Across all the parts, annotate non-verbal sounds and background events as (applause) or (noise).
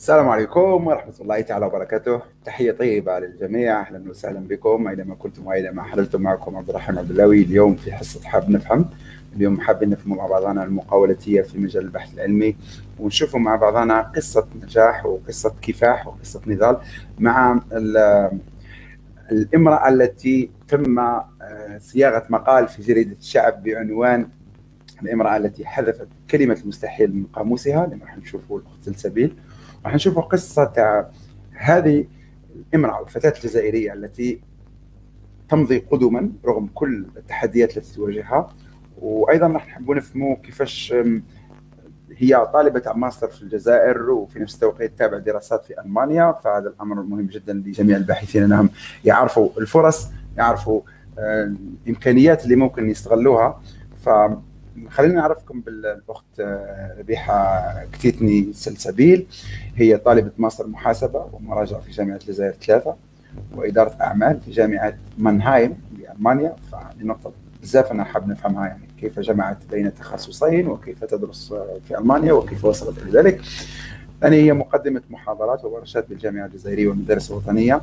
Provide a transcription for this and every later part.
السلام عليكم ورحمة الله تعالى وبركاته. تحية طيبة للجميع. أهلا وسهلا بكم. أينما كنتم وأينما حللتم معكم عبد الرحمن عبدلاوي اليوم في حصة حاب نفهم. اليوم حابين نفهم مع بعضنا المقاولتية في مجال البحث العلمي ونشوف مع بعضنا قصة نجاح وقصة كفاح وقصة نضال مع الامرأة التي تم آه، صياغة مقال في جريدة الشعب بعنوان الامرأة التي حذفت كلمة المستحيل من قاموسها. اللي راح نشوفه الأخت سلسبيل. راح نشوف قصة هذه الإمرأة الفتاة الجزائرية التي تمضي قدما رغم كل التحديات التي تواجهها. وأيضا راح نحب نفهموا كيفاش هي طالبة ماستر في الجزائر وفي نفس التوقيت تتابع دراسات في ألمانيا. فهذا الأمر مهم جدا لجميع الباحثين أنهم يعرفوا الفرص يعرفوا الامكانيات اللي ممكن يستغلوها. ف خلينا نعرفكم بالاخت آه، ربيحة كتيتني سلسبيل هي طالبة ماستر محاسبة ومراجعة في جامعة الجزائر ثلاثة وإدارة أعمال في جامعة مانهايم بألمانيا فهذه نقطه بزاف أنا حاب نفهمها يعني كيف جمعت بين تخصصين وكيف تدرس في ألمانيا وكيف وصلت إلى ذلك. ثانيا هي مقدمة محاضرات وورشات بالجامعة الجزائرية والمدارس الوطنية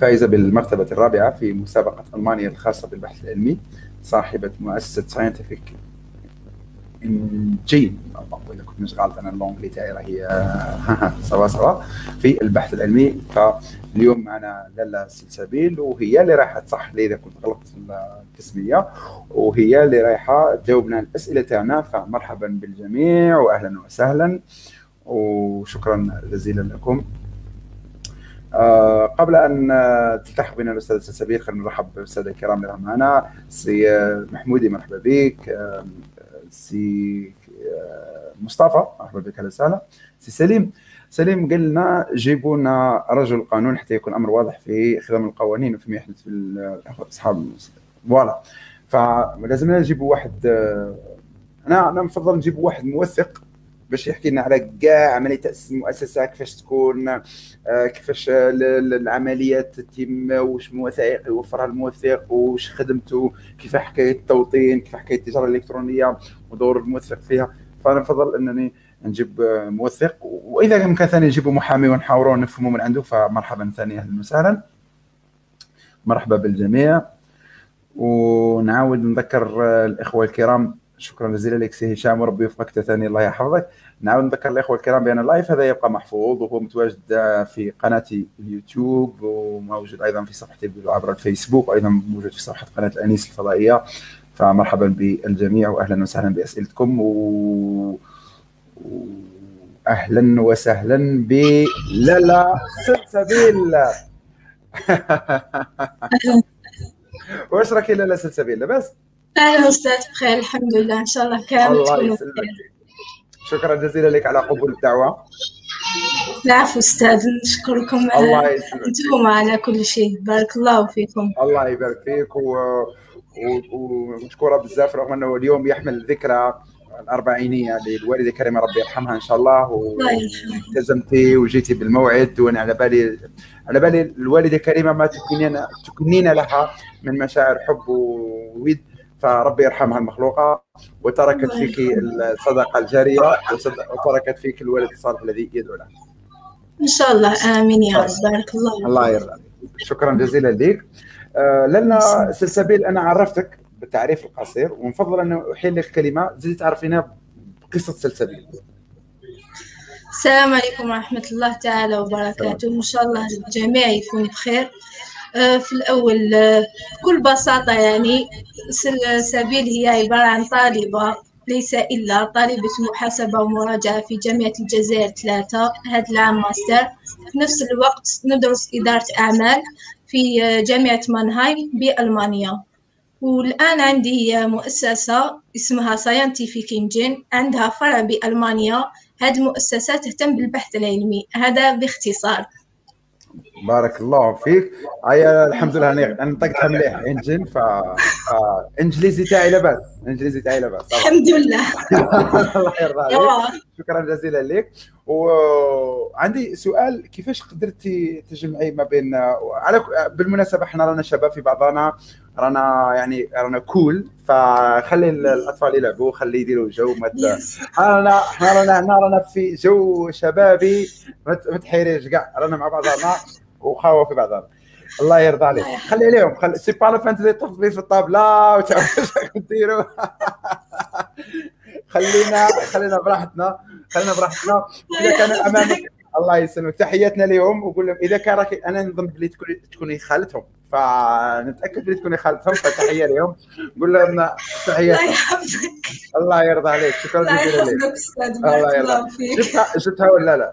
فائزة بالمرتبة الرابعة في مسابقة ألمانيا الخاصة بالبحث العلمي صاحبة مؤسسة ساينتفك جيد. اذا كنت مش غلط أنا اللونجلي تاعي راهي سوا سوا. في البحث العلمي فاليوم معنا لالا سلسبيل وهي اللي رايحة تصح لي إذا كنت غلطت التسمية وهي اللي رايحة تجاوبنا الأسئلة تاعنا فمرحبا بالجميع واهلا وسهلا وشكرا جزيلا لكم. آه قبل أن تلتحق بنا الأستاذ سلسبيل خلينا نرحب بالساده الكرام اللي معنا. سي محمودي مرحبا بك. آه سي آه، مصطفى مرحبا بك أهلا وسهلا. سي سليم. سليم قال لنا جيبوا لنا رجل قانون حتى يكون الامر واضح في خدمه القوانين وفيما يحدث في إصحاب voilà فلازم نجيبوا واحد آه، أنا أنا نفضل نجيبوا واحد موثق باش يحكي لنا على كاع عملية تأسيس المؤسسه كيفاش تكون آه، كيفاش العمليات تتم واش مواثيق يوفرها الموثق واش خدمته كيف حكاية التوطين كيف حكاية التجارة الإلكترونية ودور الموثق فيها. فأنا نفضل أنني نجيب موثق وإذا كان ثاني نجيبوا محامي ونحاوروا نفهموا من عنده فمرحبا ثاني أهلا وسهلا. مرحبا بالجميع. ونعاود نذكر الإخوة الكرام شكرا جزيلا لك سي هشام وربي يوفقك ثاني الله يحفظك. نعاود نذكر الإخوة الكرام بأن ال live هذا يبقى محفوظ وهو متواجد في قناتي اليوتيوب وموجود أيضا في صفحتي عبر الفيسبوك وأيضا موجود في صفحة قناة الأنيس الفضائية. فمرحبا بالجميع واهلا وسهلا بأسئلتكم و... (laughs) أهلا وسهلا بلالة سلسبيل واش راكي لالا سلسبيل لاباس؟ أهلا أستاذ بخير الحمد لله إن شاء الله كامل الله يسلمك. شكرا جزيلا لك على قبول الدعوة. العفو أستاذ نشكركم الله يسلمك. أنتم على كل شيء. بارك الله فيكم. الله يبارك فيك و... ومشكوره بزاف رغم أنه اليوم يحمل ذكرى الأربعينية للوالدة كريمه ربي يرحمها إن شاء الله. والتزمتي وجيتي بالموعد. وأنا على بالي على بالي الوالدة كريمه ما تكنين تكنين لها من مشاعر حب وود. فربي يرحمها المخلوقة وتركت فيك الصدقة الجارية وتركت فيك الولد الصالح الذي يدعو له. إن شاء الله. آمين يا رب. بارك الله الله يرضى. شكرا جزيلا لك. آه لأن سلسبيل أنا عرفتك بالتعريف القصير ونفضل ان احيل لك كلمه زيد تعرفينا بقصة سلسبيل. السلام عليكم ورحمة الله تعالى وبركاته. إن شاء الله الجميع يكون بخير. في الأول آه، بكل بساطة يعني سلسبيل هي عبارة عن طالبة ليس إلا طالبة محاسبة ومراجعة في جامعة الجزائر ثلاثة هذا العام ماستر. في نفس الوقت ندرس إدارة أعمال في آه، جامعة مانهايم بألمانيا. والآن عندي مؤسسة اسمها Scientific Engine عندها فرع بألمانيا. هذه المؤسسة تهتم بالبحث العلمي هذا باختصار. بارك الله فيك. هيا الحمد لله أنا نطقتها مليح. Engine ف إنجليزي تاعي لاباس. إنجليزي تاعي لاباس. الحمد لله. (laughs) الله يرضى عليك. شكرا جزيلا لك. وعندي سؤال كيفاش قدرتي تجمعي ما بين على بالمناسبة إحنا رانا شباب في بعضنا. رانا يعني رانا cool فخلي الأطفال يلعبوا خلي يديروا جو. ما رانا إحنا رانا هنا رانا في جو شبابي. ما تحيريش. كاع رانا مع بعضنا. وخاوه في بعضنا الله يرضى عليك. خلي عليهم خلي سي با فانت اللي في الطابلة وتعرف (laughs) ديروا خلينا خلينا براحتنا خلينا براحتنا. إذا كان أمامك الله يسلمك. تحياتنا لهم وقول لهم إذا كان أنا نظن بلي تكوني خالتهم. فنتأكد بلي تكوني خالتهم فتحية لهم قول لهم تحيات الله يحفظك. الله يرضى عليك. شكرا جزيلا لك. الله يرضى جبتها جبتها ولا لا؟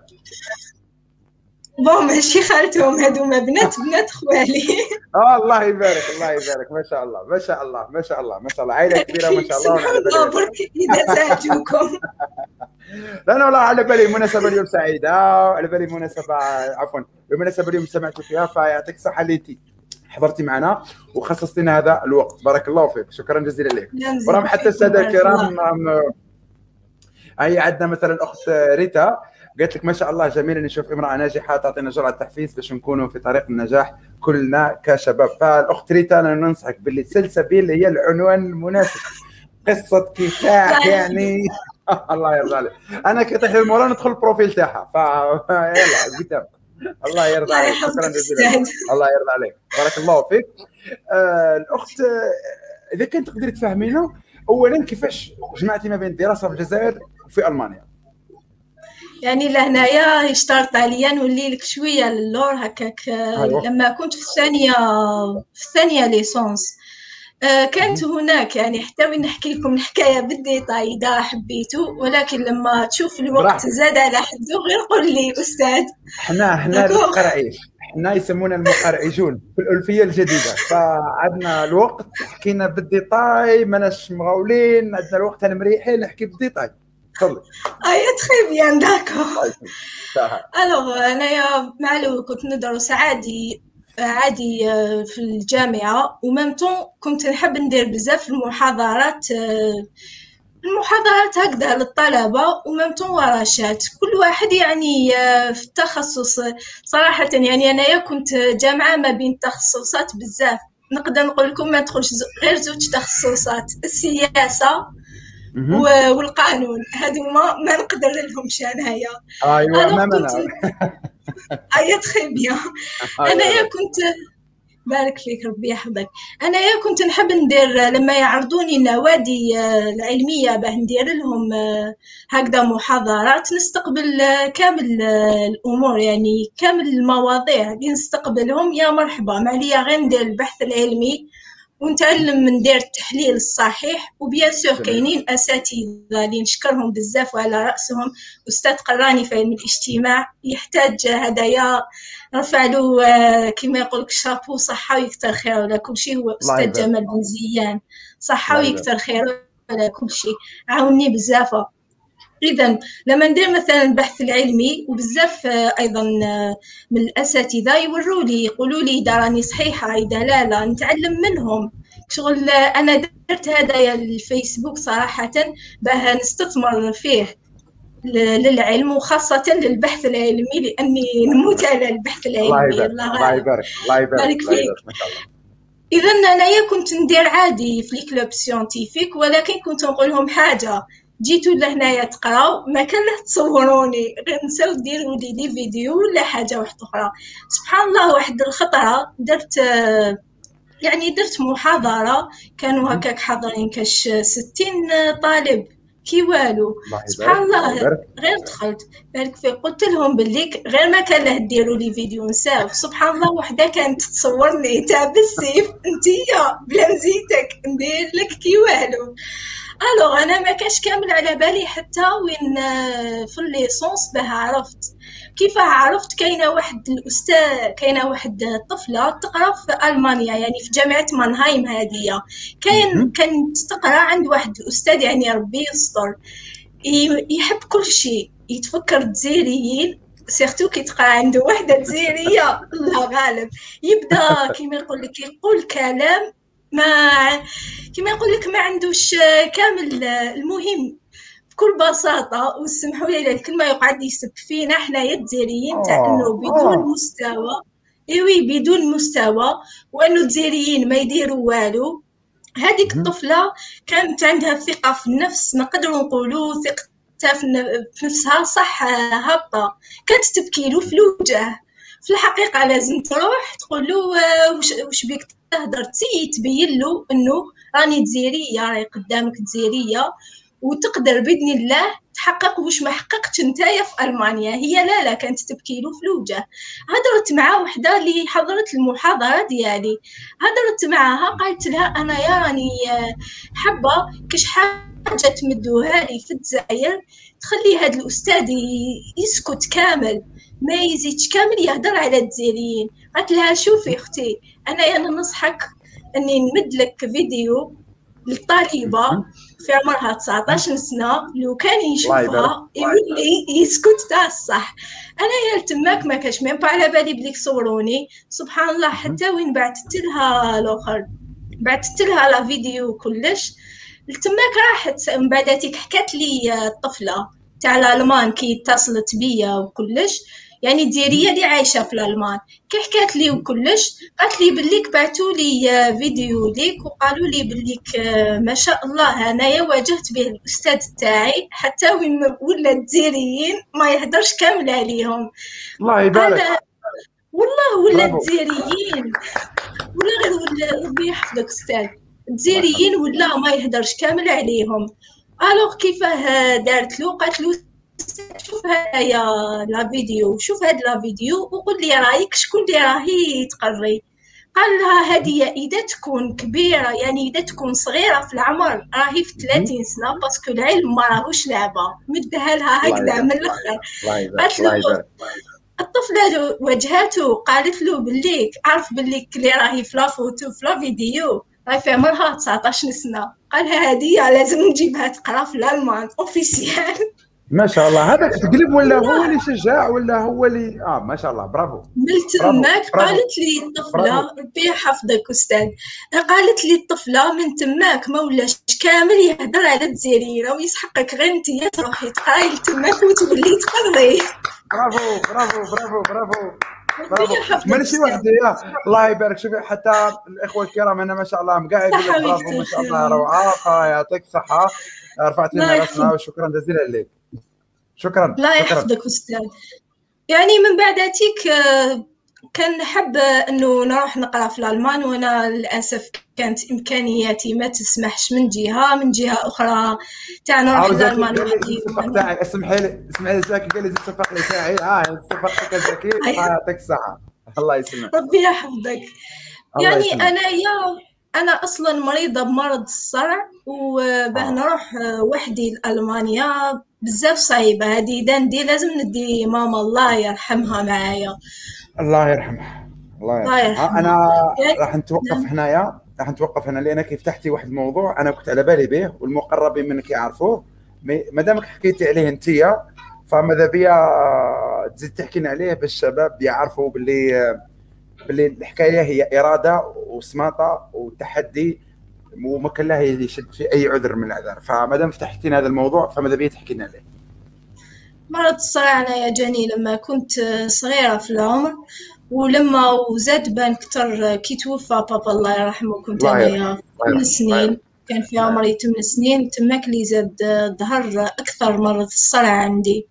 بون ماشي خالتهم هذوما بنات بنات خوالي. آه الله يبارك الله يبارك. ما شاء الله ما شاء الله ما شاء الله ما شاء الله. عائلة كبيرة ما شاء الله سبحان الله برك إذا ساعدوكم لا لا والله على بالي مناسبة اليوم سعيده على بالي مناسبة عفوا المناسبه اليوم سمعت فيها فيعطيك الصحة اللي حضرتي معنا وخصصتينا هذا الوقت. بارك الله فيك شكرا جزيلا لك. ورغم حتى السادة الكرام هي عندنا مثلا أخت ريتا. قالت لك ما شاء الله جميل نشوف امرأة ناجحة تعطينا جرعة تحفيز باش نكونوا في طريق النجاح كلنا كشباب. فالأخت ريتا أنا ننصحك باللي سلسبيل هي العنوان المناسب. قصة كفاح (laughs) يعني. (laughs) الله يرضى عليك. أنا كي طيح ال moral ندخل ال profil تاعها. ف (laughs) يلا قدام. الله يرضى عليك. شكرا جزيلا. الله يرضى عليك. بارك الله فيك. آه الأخت إذا كنت تقدري تفهمينا اولا كيفاش جمعتي ما بين الدراسة في الجزائر وفي ألمانيا؟ يعني لهنايا اشترط عليا نولي لك شوية للور هكاك أيوة. لما كنت في الثانية في الثانية licence. آه كانت هناك يعني حتى وين نحكي لكم الحكاية بال détail اذا حبيتوا ولكن لما تشوف الوقت زاد على حده غير قول لي أستاذ. حنا حنا المقرعين حنا يسمونا المقرعجون في الألفية الجديدة. فعندنا الوقت حكينا بال détail ماناش مغاولين عندنا الوقت أنا مريحين نحكي بال détail eh très bien d'accord alors انايا معلو كنت ندرس عادي عادي في الجامعة و même temps كنت نحب ندير بزاف المحاضرات المحاضرات هكذا للطلبة و même temps ورشات. كل واحد يعني في التخصص. صراحة يعني أنايا كنت جامعة ما بين تخصصات بزاف. نقدر نقول لكم ما تدخلش غير زوج تخصصات. السياسة والقانون. هذوما ما نقدر لهمش انايا أيوا ما (laughs) أيا تخي بيان أنايا كنت بارك فيك ربي يحفظك. أنايا كنت نحب ندير لما يعرضوني النوادي العلمية باه ندير لهم هكذا محاضرات نستقبل كامل الأمور يعني كامل المواضيع. اللي نستقبلهم يا مرحبا. ما عليا غير ندير البحث العلمي. ونتعلم من دير التحليل الصحيح وبيان سور كاينين أساتذة اللي نشكرهم بزاف وعلى رأسهم. أستاذ قراني في علم الاجتماع يحتاج هدايا. نرفع له كما يقول لك شابو صحة ويكثر خير ولا كل شيء. هو أستاذ جمال بن زيان. صحة ويكثر خير ولا كل شيء. عاوني بزاف. إذا لما ندير مثلا البحث العلمي وبزاف أيضا من الأساتذة يوروا لي يقولوا لي إذا راني صحيحة إذا لا لا نتعلم منهم. شغل أنا درت هذايا الفيسبوك صراحة باه نستثمر فيه للعلم وخاصة للبحث العلمي لأني نموت على البحث العلمي. الله يبارك الله يبارك فيك. إذا أنايا كنت ندير عادي في ال club scientifique ولكن كنت نقول لهم حاجة. جيتوا لهنايا تقراو ما كان تصوروني غير نساو ديروا لي des vidéos ولا حاجة واحدة أخرى. سبحان الله واحد الخطره درت يعني درت محاضرة كانوا هكاك حاضرين كاش ستين طالب كي والو؟ سبحان الله غير دخلت. بالك في قلت لهم باللي غير ما كان له ديروا لي فيديو نساو. سبحان الله وحده كانت تصورني تاع بالسيف انتيا بلا مزيتك ندير لك كي والو. alors أنا ما كاش كامل على بالي حتى وين في ال licence باه عرفت. كيف عرفت؟ كاينة واحد الأستاذ كاينة واحد الطفله تقرأ في ألمانيا يعني في جامعة مانهايم هذه كاين كانت تقرأ عند واحد الأستاذ يعني ربي يستر. يحب كل شيء. يتفكر الجزائريين surtout كي تقرأ عنده وحدة جزائرية الله غالب. يبدأ كيما يقول لك يقول كلام ما كيما يقول لك ما عندوش كامل المهم. بكل بساطة وسمحوا لي الكلمة يقعد يسب فينا حنايا الجزائريين تاع إنه بدون مستوى. ايوي بدون مستوى. وإنه الجزائريين ما يديروا والو. هذيك الطفلة كانت عندها ثقة في النفس نقدروا نقولوا ثقتها في نفسها صح هابطة. كانت تبكي له في الوجه. في الحقيقة لازم تروح تقول له وش, وش بيك تهدر تبين له إنه راني جزائريه راهي قدامك جزائريه وتقدر بإذن الله تحقق واش ما حققتش نتايا في ألمانيا. هي لا لا كانت تبكي له في الوجه هضرت مع وحدة اللي حضرت المحاضرة ديالي. هضرت معاها قالت لها أنا يا راني حابة كش حاجة تمدوها لي في الجزائر تخلي هذا الأستاذ يسكت كامل. ما يزيدش كامل يهضر على الجزائريين. قالت لها شوفي أختي أنا أنا ننصحك إني نمد لك فيديو للطالبة في عمرها 19 سنة لو كان يشوفها يولي يسكت تاع الصح. أنا يا تماك ما كاش ميم على بالي بليك صوروني سبحان الله حتى وين بعثت لها الآخر؟ بعثت لها لا فيديو كلش. تماك راحت. من بعداتك حكات لي الطفله تاع الألمان كي اتصلت بيا وكلش. يعني ديرية اللي عايشة في الألمان. كي حكات لي وكلش قالت لي بليك بعثوا لي فيديو ليك وقالوا لي بليك ما شاء الله أنايا واجهت به الأستاذ تاعي حتى وين ولا الجزائريين ما يهدرش كامل عليهم. الله يبارك. والله ولا الجزائريين ولا غير ولا ربي يحفظك أستاذ. الجزائريين ولا ما يهدرش كامل عليهم. alors كيفاه دارت له؟ قالت له شوف هذايا la vidéo شوف هاد la vidéo وقول لي رأيك شكون اللي راهي تقري. قال لها هذه إذا تكون كبيرة يعني إذا تكون صغيرة في العمر راهي في 30 سنة parce que العلم ما راهوش لعبة. مدها لها هكذا من الأخر. قالت له الطفله واجهته قالت له بليك عرف بليك اللي راهي في la photo في la vidéo. راهي في عمرها 19 سنة. قالها هذه لازم نجيبها تقرا في الألمان officiel ما شاء الله. هذاك تقلب ولا هو اللي شجع ولا هو اللي آه ما شاء الله. برافو. من تماك قالت لي الطفلة ربي يحفظك أستاذ. قالت لي الطفلة من تماك ما ولاش كامل يهضر على الجزائريين ويسحقك غير أنت تروحي تقراي تماك وتولي تقري. برافو برافو برافو برافو. شي واحد الله يبارك شوفي حتى الإخوة الكرام أنا ما شاء الله قاعد يقول برافو ما شاء الله روعه يعطيك الصحه رفعت لنا راسنا وشكرا جزيلا لك. شكرا لا يحفظك أستاذ. يعني من بعداتك كان نحب أنه نروح نقرأ في الألمان وأنا للأسف كانت إمكانياتي ما تسمحش من جهة من جهة أخرى تاع نروح للالمان وحدي اسمحي لي اسمحي لي زكي قال لي الصفق لي تاعي. آه الصفق زكي يعطيك الصحة. الله يسلمك. ربي يحفظك. يعني أنا يا أنا أصلا مريضة بمرض الصرع وباه نروح وحدي لالمانيا بزاف صعيبة. هذه اذا ندي لازم ندي ماما الله يرحمها معايا. الله يرحمها. الله يرحمها, يرحمها. أنا يعني راح نتوقف هنايا راح نتوقف هنا لانك فتحتي واحد الموضوع أنا كنت على بالي به والمقربين منك يعرفوه. ما دامك حكيتي عليه انت فماذا بيا تزيد تحكي عليه باش الشباب يعرفوا باللي باللي الحكاية هي إرادة وسماطة وتحدي وما كان له يشد في أي عذر من الاعذار فما دام فتحتين هذا الموضوع فماذا بيا تحكينا عليه؟ مرض الصرع أنا يا جاني لما كنت صغيرة في العمر ولما وزاد بان كتر كي توفى بابا الله يرحمه كنت أنا ثمان سنين. كان في عمري ثمان سنين تماك لي زاد ظهر أكثر مرض الصرع عندي.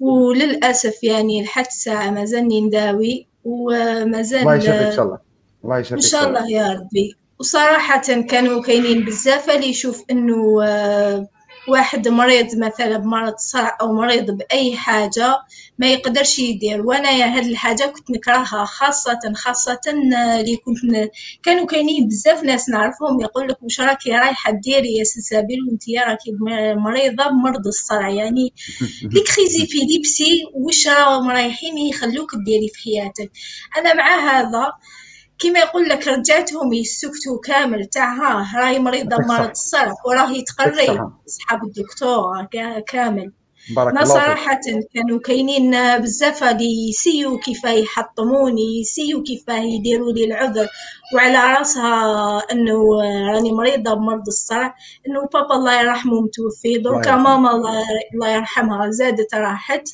وللأسف يعني لحد الساعة مازالني نداوي. ومازال الله يشفيك إن شاء الله. الله يشفيك إن شاء الله. يا ربي. وصراحة كانوا كاينين بزاف اللي يشوف إنه واحد مريض مثلا بمرض الصرع أو مريض بأي حاجة ما يقدرش يدير. وأنا يا هاد الحاجة كنت نكرهها خاصة خاصة اللي كنت كانوا كاينين بزاف ناس نعرفهم. يقول لك واش راكي رايحة ديري يا سلسبيل وانت راكي مريضة بمرض الصرع. يعني (laughs) les crises d'épilepsie واش راهم رايحين يخلوك ديري في حياتك. أنا مع هذا كما يقول لك رجعتهم يسكتوا كامل. تاع ها راهي مريضة بمرض الصرع وراهي تقري. أصحاب الدكتور كامل. بارك الله صراحة كانوا كاينين بزاف اللي يسيو كيف يحطموني يسيو كيف يديروا لي العذر وعلى راسها أنه راني مريضة بمرض الصرع أنه بابا الله يرحمه متوفي يرحمه. ماما الله يرحمها زادت راحت.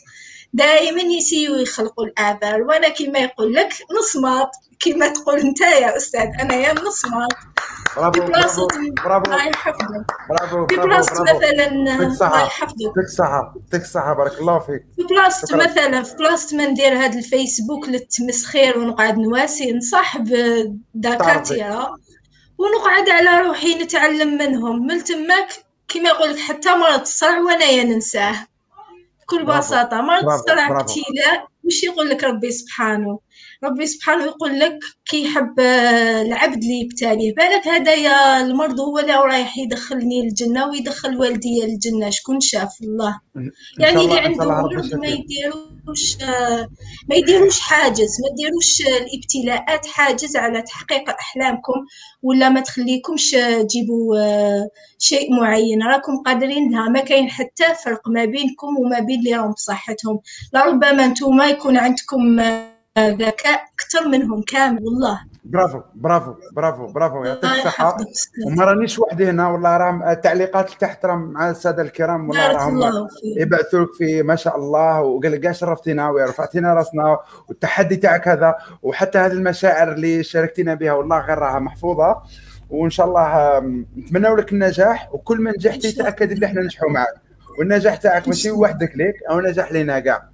دائما يسيو يخلقوا الاعذار وأنا كما يقول لك نصمت كما تقول أنت يا أستاذ أنا يا نصمت. في برافو برافو برافو الله يحفظك. برافو في برافو بلاصة برافو. مثلا الله يحفظك. يعطيك الصحة يعطيك الصحة بارك الله فيك. في بلاصة مثلا في بلاصة ما ندير هاد الفيسبوك للتمسخير ونقعد نواسي نصاحب دكاترة. ونقعد على روحي نتعلم منهم. من تماك كيما يقولك حتى مرض الصرع وانايا ننساه. بكل برافو بساطة مرض برافو الصرع برافو. ابتلاء وش يقول لك ربي سبحانه؟ ربي سبحانه يقول لك كي يحب آه، العبد اللي يبتليه بالك هدايا المرض هو اللي رايح يدخلني الجنة ويدخل والدي الجنة. شكون شاف؟ الله. يعني اللي عنده مرض ما يديروش آه، ما يديروش حاجز ما يديروش آه، الابتلاءات حاجز على تحقيق أحلامكم ولا ما تخليكمش تجيبوا شيء معين. راكم قادرين؟ لها ما كاين حتى فرق ما بينكم وما بين اللي راهم بصحتهم. لربما أنتم يكون عندكم ذكاء أكثر منهم كامل والله. برافو برافو برافو برافو. يعطيك أستاذ. وما رانيش وحدي هنا والله راهم التعليقات تحت راهم مع السادة الكرام والله راهم يبعثوا لك في ما شاء الله. وقال لك شرفتينا ورفعتينا راسنا والتحدي تاعك هذا وحتى هذه المشاعر اللي شاركتينا بها والله غير راها محفوظة. وإن شاء الله نتمنى لك النجاح وكل ما نجحتي تاكد اللي إحنا ننجحوا معك والنجاح تاعك ماشي وحدك ليك أو نجاح لينا كاع.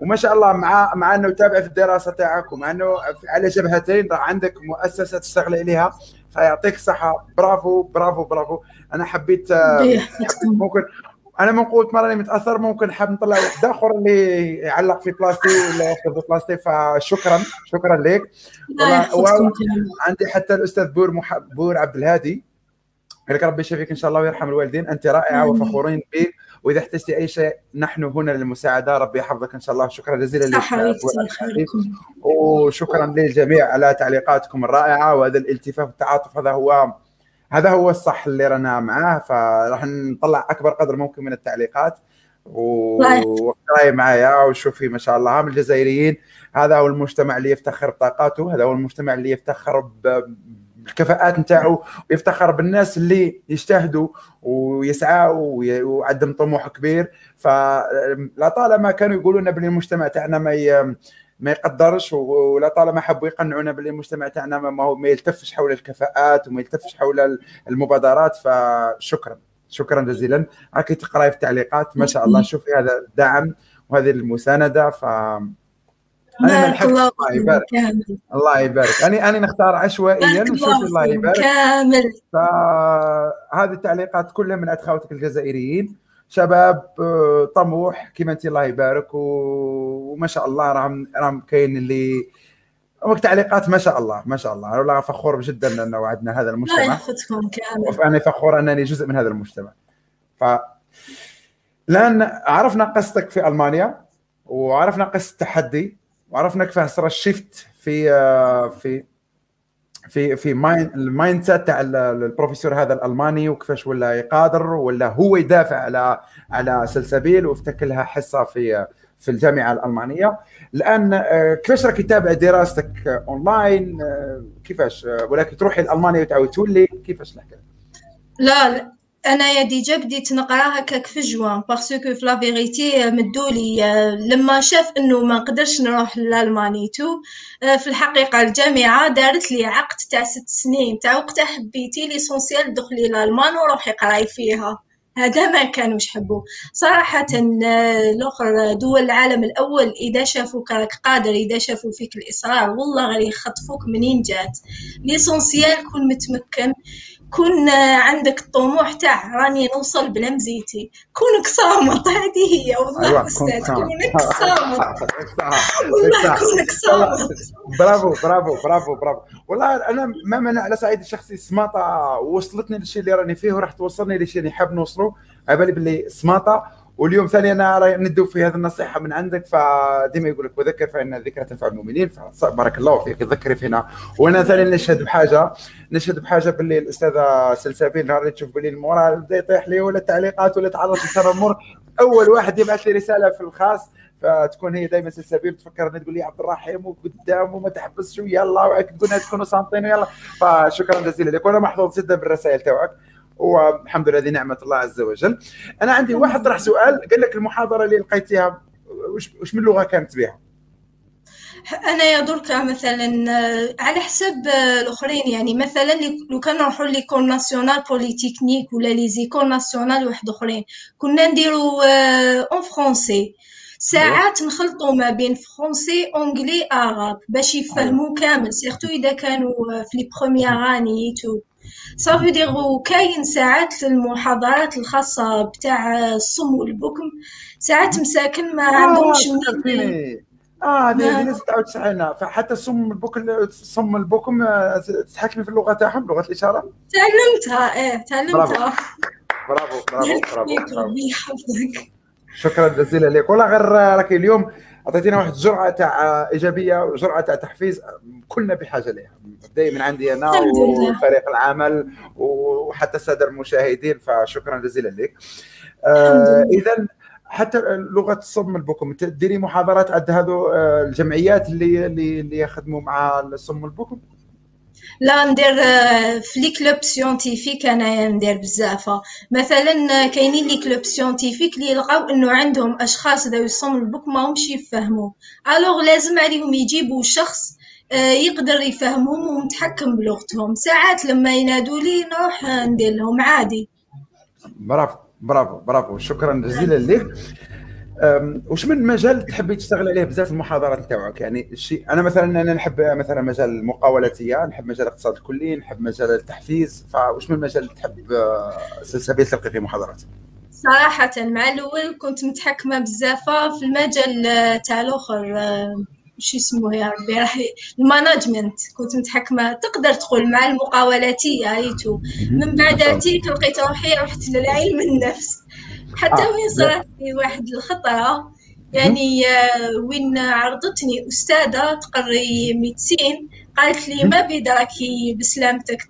وما شاء الله مع مع انه تابع في الدراسة تاعك ومع انه على جبهتين راه عندك مؤسسة تشتغل عليها فيعطيك الصحة. برافو برافو برافو. أنا حبيت آه، ممكن أنا من قوة ما راني متأثر ممكن حاب نطلع واحد آخر اللي يعلق في بلاصتي ولا يأخذ في بلاصتي فشكرا شكرا لك. وعندي حتى الأستاذ بور مح... بور عبد الهادي. لك ربي يشفيك إن شاء الله ويرحم الوالدين. أنت رائعة وفخورين بك وإذا احتجتي أي شيء نحن هنا للمساعدة. ربي يحفظك إن شاء الله. شكرا جزيلا لك. وشكرا للجميع على تعليقاتكم الرائعة وهذا الالتفاف والتعاطف. هذا هو هذا هو الصح اللي رانا معاه. فراح نطلع أكبر قدر ممكن من التعليقات. وقراي معايا وشوفي ما شاء الله. هم الجزائريين. هذا هو المجتمع اللي يفتخر بطاقاته. هذا هو المجتمع اللي يفتخر بالكفاءات نتاعو ويفتخر بالناس اللي يجتهدوا ويسعوا وي- وعندهم طموح كبير. فلا طالما كانوا يقولوا لنا باللي المجتمع تاعنا ما ي- ما يقدرش ولا طالما حبوا يقنعونا باللي المجتمع تاعنا ما ما هو ما يلتفش حول الكفاءات وما يلتفش حول المبادرات. فشكرا شكرا جزيلا. راكي تقراي في التعليقات ما شاء الله. (laughs) شوفي هذا الدعم وهذه المساندة. ف أنا ما لحقتش الله الله يبارك. كامل. الله يبارك. أنا أنا نختار عشوائيا وشوفي الله الله يبارك. كامل. فهذه التعليقات كلها من عند خواتك الجزائريين. شباب آه، طموح كما انت الله يبارك و- وما شاء الله راهم راهم كاين اللي وقت تعليقات ما شاء الله ما شاء الله. والله فخور جدا انه عندنا هذا الله المجتمع. يحفظكم كامل. وأنا فخور أنني جزء من هذا المجتمع. ف الآن عرفنا قصتك في ألمانيا وعرفنا قصة التحدي وعرفنا كيف صار ال shift في آه، في في في mind ال mindset تاع ال- البروفيسور هذا الألماني وكيفاش ولا يقادر ولا هو يدافع على على سلسبيل وافتك لها حصة في في الجامعة الألمانية. الآن آه، كيفاش راك تتابع دراستك اونلاين آه، كيفاش؟ ولكن تروحي لالمانيا وتعاود تولي كيفاش الحكاية لا. لا أنا يا déjà بديت نقرا هكاك في جوان parce que في la vérité مدولي آه، لما شاف إنه ما نقدرش نروح لالمانيا et tout آه، في الحقيقة الجامعة دارت لي عقد تاع ست سنين تاع وقتها حبيتي l'essentiel دخلي لألمان وروحي قراي فيها. هذا ما كانوش حبوا صراحة آه، الأخر دول العالم الأول إذا شافوك راك قادر إذا شافوا فيك الإصرار والله غير يخطفوك منين جات. ليسونسيال كون متمكن كون عندك الطموح تاع راني نوصل بلا مزيتي. كونك صامت هذه هي. والله كنت صامت كونك صامت والله كونك صامت برافو برافو برافو برافو. والله أنا ما منع على صعيد الشخصي سماطة وصلتني للشيء اللي راني فيه وراح توصلني للشيء اللي حاب نوصله. على بالي باللي سماطة واليوم ثاني أنا راي ندو في هذه النصيحة من عندك فديما يقول لك وذكر فإن الذكرى تنفع المؤمنين. فبارك الله فيك ذكري فينا وأنا ثاني نشهد بحاجة نشهد بحاجة باللي الأستاذة سلسبيل نهار اللي تشوف باللي المورال بدأ يطيح لي ولا التعليقات ولا تعرض للتنمر أول واحد يبعث لي رسالة في الخاص فتكون هي دائما سلسبيل تفكرني تقول لي عبد الرحيم وقدام وما تحبسش ويلا وعك تكونوا صامتين ويلا. فشكرا جزيلا لك وأنا محظوظ جدا بالرسائل توعك. والحمد لله هذه نعمة الله عز وجل. أنا عندي واحد طرح سؤال قال لك المحاضرة اللي لقيتيها وش, من لغه كانت بها؟ أنا يا درك مثلا آه، على حسب آه، الأخرين يعني مثلا لو كان نروحوا l'école nationale polytechnique ولا les écoles nationales واحد أخرين كنا نديرو en français ساعات نخلطوا ما بين français anglais عرب باش يفهموا كامل. surtout إذا كانوا في les premières années tout ça veut dire كاين ساعات المحاضرات الخاصة بتاع الصم والبكم ساعات مساكن ما عندهمش منين آه هذه هذه 99 فحتى صم البكم صم البكم تتحكمي في اللغة تاعهم لغة الإشارة؟ تعلمتها إيه تعلمتها. برافو. برافو برافو, (laughs) برافو. شكرا جزيلا لك. والله غير راكي اليوم أعطيتينا واحد جرعه تاع إيجابية وجرعه تاع تحفيز كلنا بحاجة لها مبدئيا من عندي أنا وفريق العمل وحتى الساده المشاهدين فشكرا جزيلا لك. آه اذا حتى لغة الصم البكم تديري محاضرات عند هذو آه، الجمعيات اللي اللي اللي يخدموا مع الصم البكم؟ لا ندير آه، في les clubs scientifiques انايا ندير بزاف. مثلا كاينين les clubs scientifiques اللي لقاو إنه عندهم أشخاص ذوي الصم البكم ماهمش يفهموا ألوغ لازم عليهم يجيبوا شخص آه، يقدر يفهمهم ومتحكم بلغتهم. ساعات لما ينادوا لي نروح ندير لهم عادي. برافو برافو برافو. شكرا جزيلا لك وش من مجال تحبي تشتغل عليه بزاف في المحاضرات تاعك يعني الشيء أنا مثلا أنا نحب مثلا مجال المقاولاتيه نحب مجال الاقتصاد الكلي نحب مجال التحفيز فوش من مجال تحب آه، سلسبيل تلقي فيه محاضرات؟ صراحة مع الأول كنت متحكمة بزاف في المجال آه، تاع الآخر آه، شو اسمه يا ربي راح ال management كنت متحكمة تقدر تقول مع المقاولاتية et tout من بعداتيك لقيت روحي رحت للعلم النفس. حتى آه. وين صارت لي واحد الخطرة يعني آه، وين عرضتني أستاذة تقري médecine قالت لي ما بدراكي بسلامتك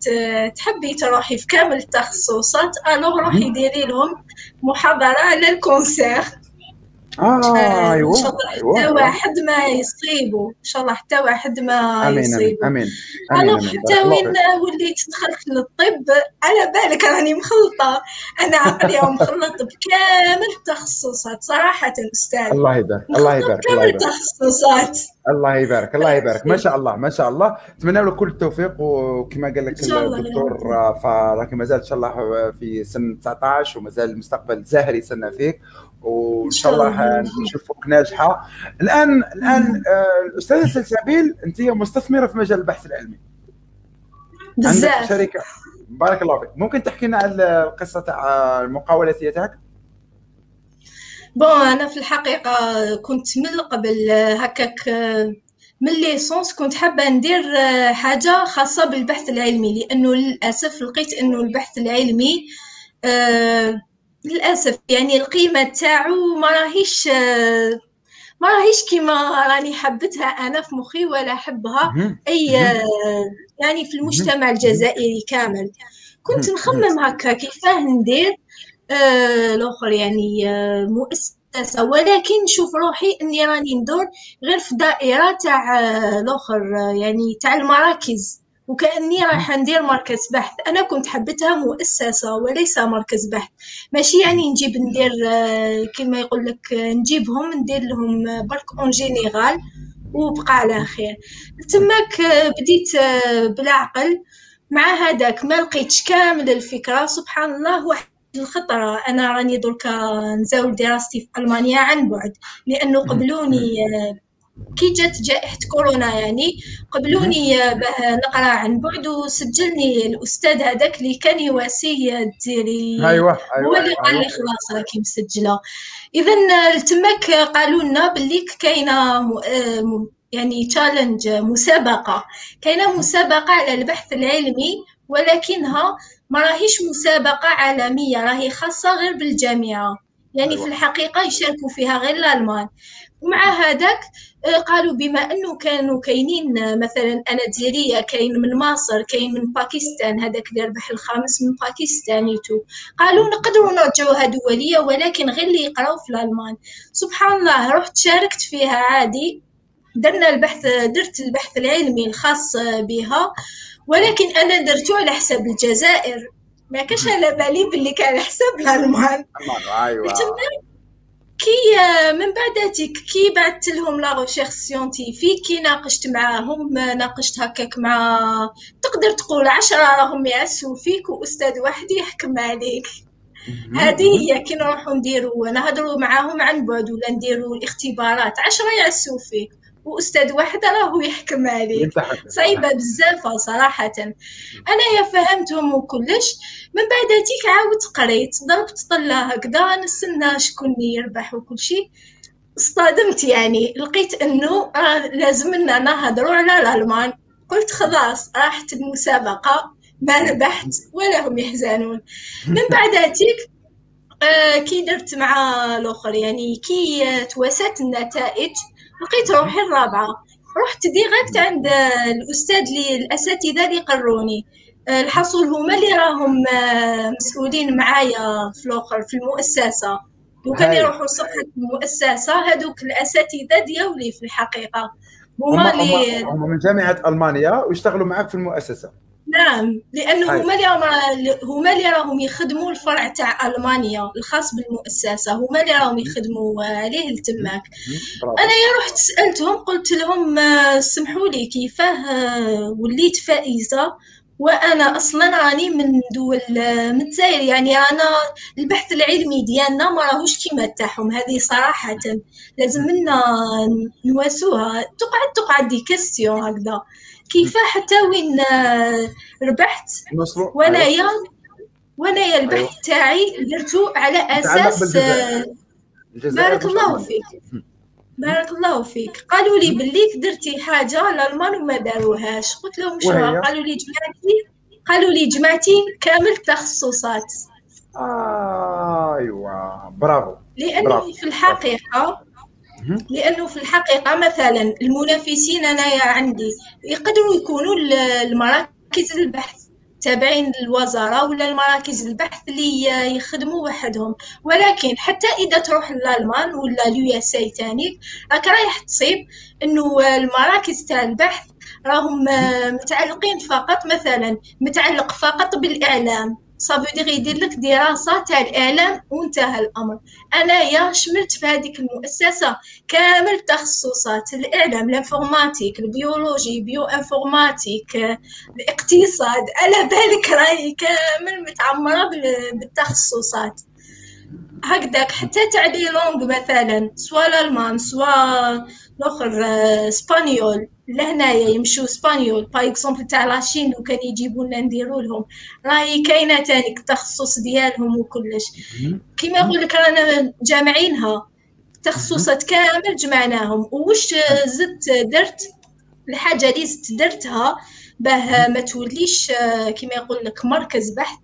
تحبي تروحي في كامل التخصصات alors روحي ديري لهم محاضرة على الكونسير آه أيوه إن شاء الله أيوة. حتى واحد ما يصيبه إن شاء الله حتى واحد ما آمين يصيبه. آمين أنا حتى وين وليت دخلت للطب على بالك راني مخلطة. أنا عقلي مخلط بكامل التخصصات صراحة أستاذ. الله يبارك الله يبارك كامل التخصصات. الله يبارك الله يبارك. ما شاء الله ما شاء الله. أتمنى له كل التوفيق وكما قال لك الدكتور فراكي مازال إن شاء الله في سن 19 ومازال المستقبل زاهر يستنى فيك. وإن شاء الله نشوفك ناجحة. الان الآن آه، الاستاذه سلسبيل أنت مستثمرة في مجال البحث العلمي. بزاف. عندك شركه بارك الله فيك. ممكن تحكي لنا على القصة تاع المقاولاتيه تاعك bon أنا في الحقيقة كنت من قبل هكاك من licence كنت حابة ندير حاجة خاصة بالبحث العلمي لأنه للأسف لقيت أنه البحث العلمي آه للأسف يعني القيمة تاعو ما راهيش ما راهيش كيما راني حبتها أنا في مخي ولا حبها أي يعني في المجتمع الجزائري كامل. كنت نخمم هكا كيفاه ندير؟ آه الآخر يعني آه مؤسسة. ولكن نشوف روحي إني راني ندور غير في دائره تاع آه الآخر يعني تاع المراكز. وكأني رايحة ندير مركز بحث. أنا كنت حبيتها مؤسسة وليس مركز بحث. ماشي يعني نجيب ندير آه، كما يقول لك آه، نجيبهم ندير لهم آه، برك en général وبقى على خير. تماك بديت بالعقل مع هذاك ما لقيتش كامل الفكرة. سبحان الله واحد الخطرة. أنا راني دركا نزاول دراستي في ألمانيا عن بعد لأنه قبلوني كي جات جائحة كورونا يعني قبلوني باه نقرأ عن بعد وسجلني الأستاذ هذاك اللي كان يواسي ديري أيوة أيوة هو اللي قال لي أيوة. خلاص راكي مسجلة. إذا تماك قالوا لنا باللي كاينة يعني تشالنج مسابقة. كاينة مسابقة على البحث العلمي ولكنها ما راهيش مسابقة عالمية راهي خاصة غير بالجامعة. يعني أيوة. في الحقيقة يشاركوا فيها غير الألمان. ومع هذاك آه، قالوا بما أنه كانوا كاينين آه، مثلا أنا ديريه كاين من مصر كاين من باكستان هذاك اللي ربح الخامس من باكستان et tout قالوا نقدروا نرجعوها دوليه ولكن غير اللي يقراو في الألمان. سبحان الله رحت شاركت فيها عادي درنا البحث درت البحث العلمي الخاص بها ولكن أنا درته على حساب الجزائر. ما كاش على بالي باللي كان حساب الألمان. (laughs) أيوه. كي من بعداتك كي بعثت لهم la recherche scientifique كي ناقشت معاهم ناقشت هكاك مع تقدر تقول عشرة راهم يعسوا فيك وأستاذ واحد يحكم عليك. هذه هي كي نروحو نديرو نهضرو معاهم عن بعد ولا نديرو الاختبارات عشرة يعسوا فيك. وأستاذ واحد راهو يحكم عليك. صعيبة بزاف صراحة. انايا فهمتهم وكلش من بعد تيك عاودت قريت ضربت طلة هكذا نستنى شكون يربح وكل شيء. اصطدمت يعني لقيت إنه راه لازمنا نهضروا على الألمان. قلت خلاص راحت المسابقة ما ربحت ولا هم يحزنون. من (laughs) بعد تيك آه كي درت مع الآخر يعني كي تواسات النتائج لقيت روحي الرابعة. رحت ديريكت عند الأستاذ لي الاساتذه اللي قروني. الحصول هما اللي راهم آه، مسؤولين معايا في الأخر في المؤسسة. وكان. يروحوا صفحة المؤسسة هذوك الأساتذة ديالي في الحقيقة. هم هما اللي هم هم من جامعة ألمانيا ويشتغلوا معك في المؤسسة. نعم لأنه. هما اللي راهم هما اللي راهم يخدموا الفرع تاع ألمانيا الخاص بالمؤسسة هما اللي راهم يخدموا عليه لتماك. أنا يا رحت سألتهم قلت لهم آه، سمحوا لي كيفاه؟ آه، وليت فائزة وأنا أصلا راني من دول آه، من الجزائر. يعني أنا البحث العلمي ديالنا ما راهوش كيما تاعهم هذه صراحة لازم منا نواسوها. تقعد تقعد دي كيستيون هكذا. كيفاه حتى وين آه، ربحت نوصلوا وانايا وانايا البحث أيوة. تاعي درته على أساس. آه، بارك الله. فيك بارك الله فيك قالوا لي بليك درتي حاجة الالمان وما داروهاش قلت لهم شنو؟ قالوا لي جمعتي قالوا لي جمعتي كامل أيوه برافو لأنه برافو. في الحقيقة. لأنه في الحقيقة مثلا المنافسين انايا عندي يقدروا يكونوا ال- المراكز البحث تابعين للوزارة ولا المراكز البحث اللي يخدموا وحدهم. ولكن حتى إذا تروح للألمان ولا ال USA تاني راك رايح تصيب إنه المراكز تاع البحث راهم متعلقين فقط مثلا متعلق فقط بالإعلام. ça veut dire يدير لك دراسه تاع الإعلام وانتهى الأمر. انايا شملت في هذيك المؤسسة كامل التخصصات الإعلام ال informatique ال biologie bio-informatique الاقتصاد على بالك راهي كامل متعمرة بال- بالتخصصات. هكذاك حتى تاع langues مثلا soit الألمان soit الأخر آه، espagnol. لهنايا يمشوا espagnol. par exemple تاع la Chine وكان يجيبوا لنا نديروا لهم. راهي كاينة تانيك التخصص ديالهم وكلش. كيما يقول لك رانا جامعينها. تخصصات كامل جمعناهم. وش زدت درت؟ الحاجة اللي زدت درتها باه ما توليش كيما يقول لك مركز بحث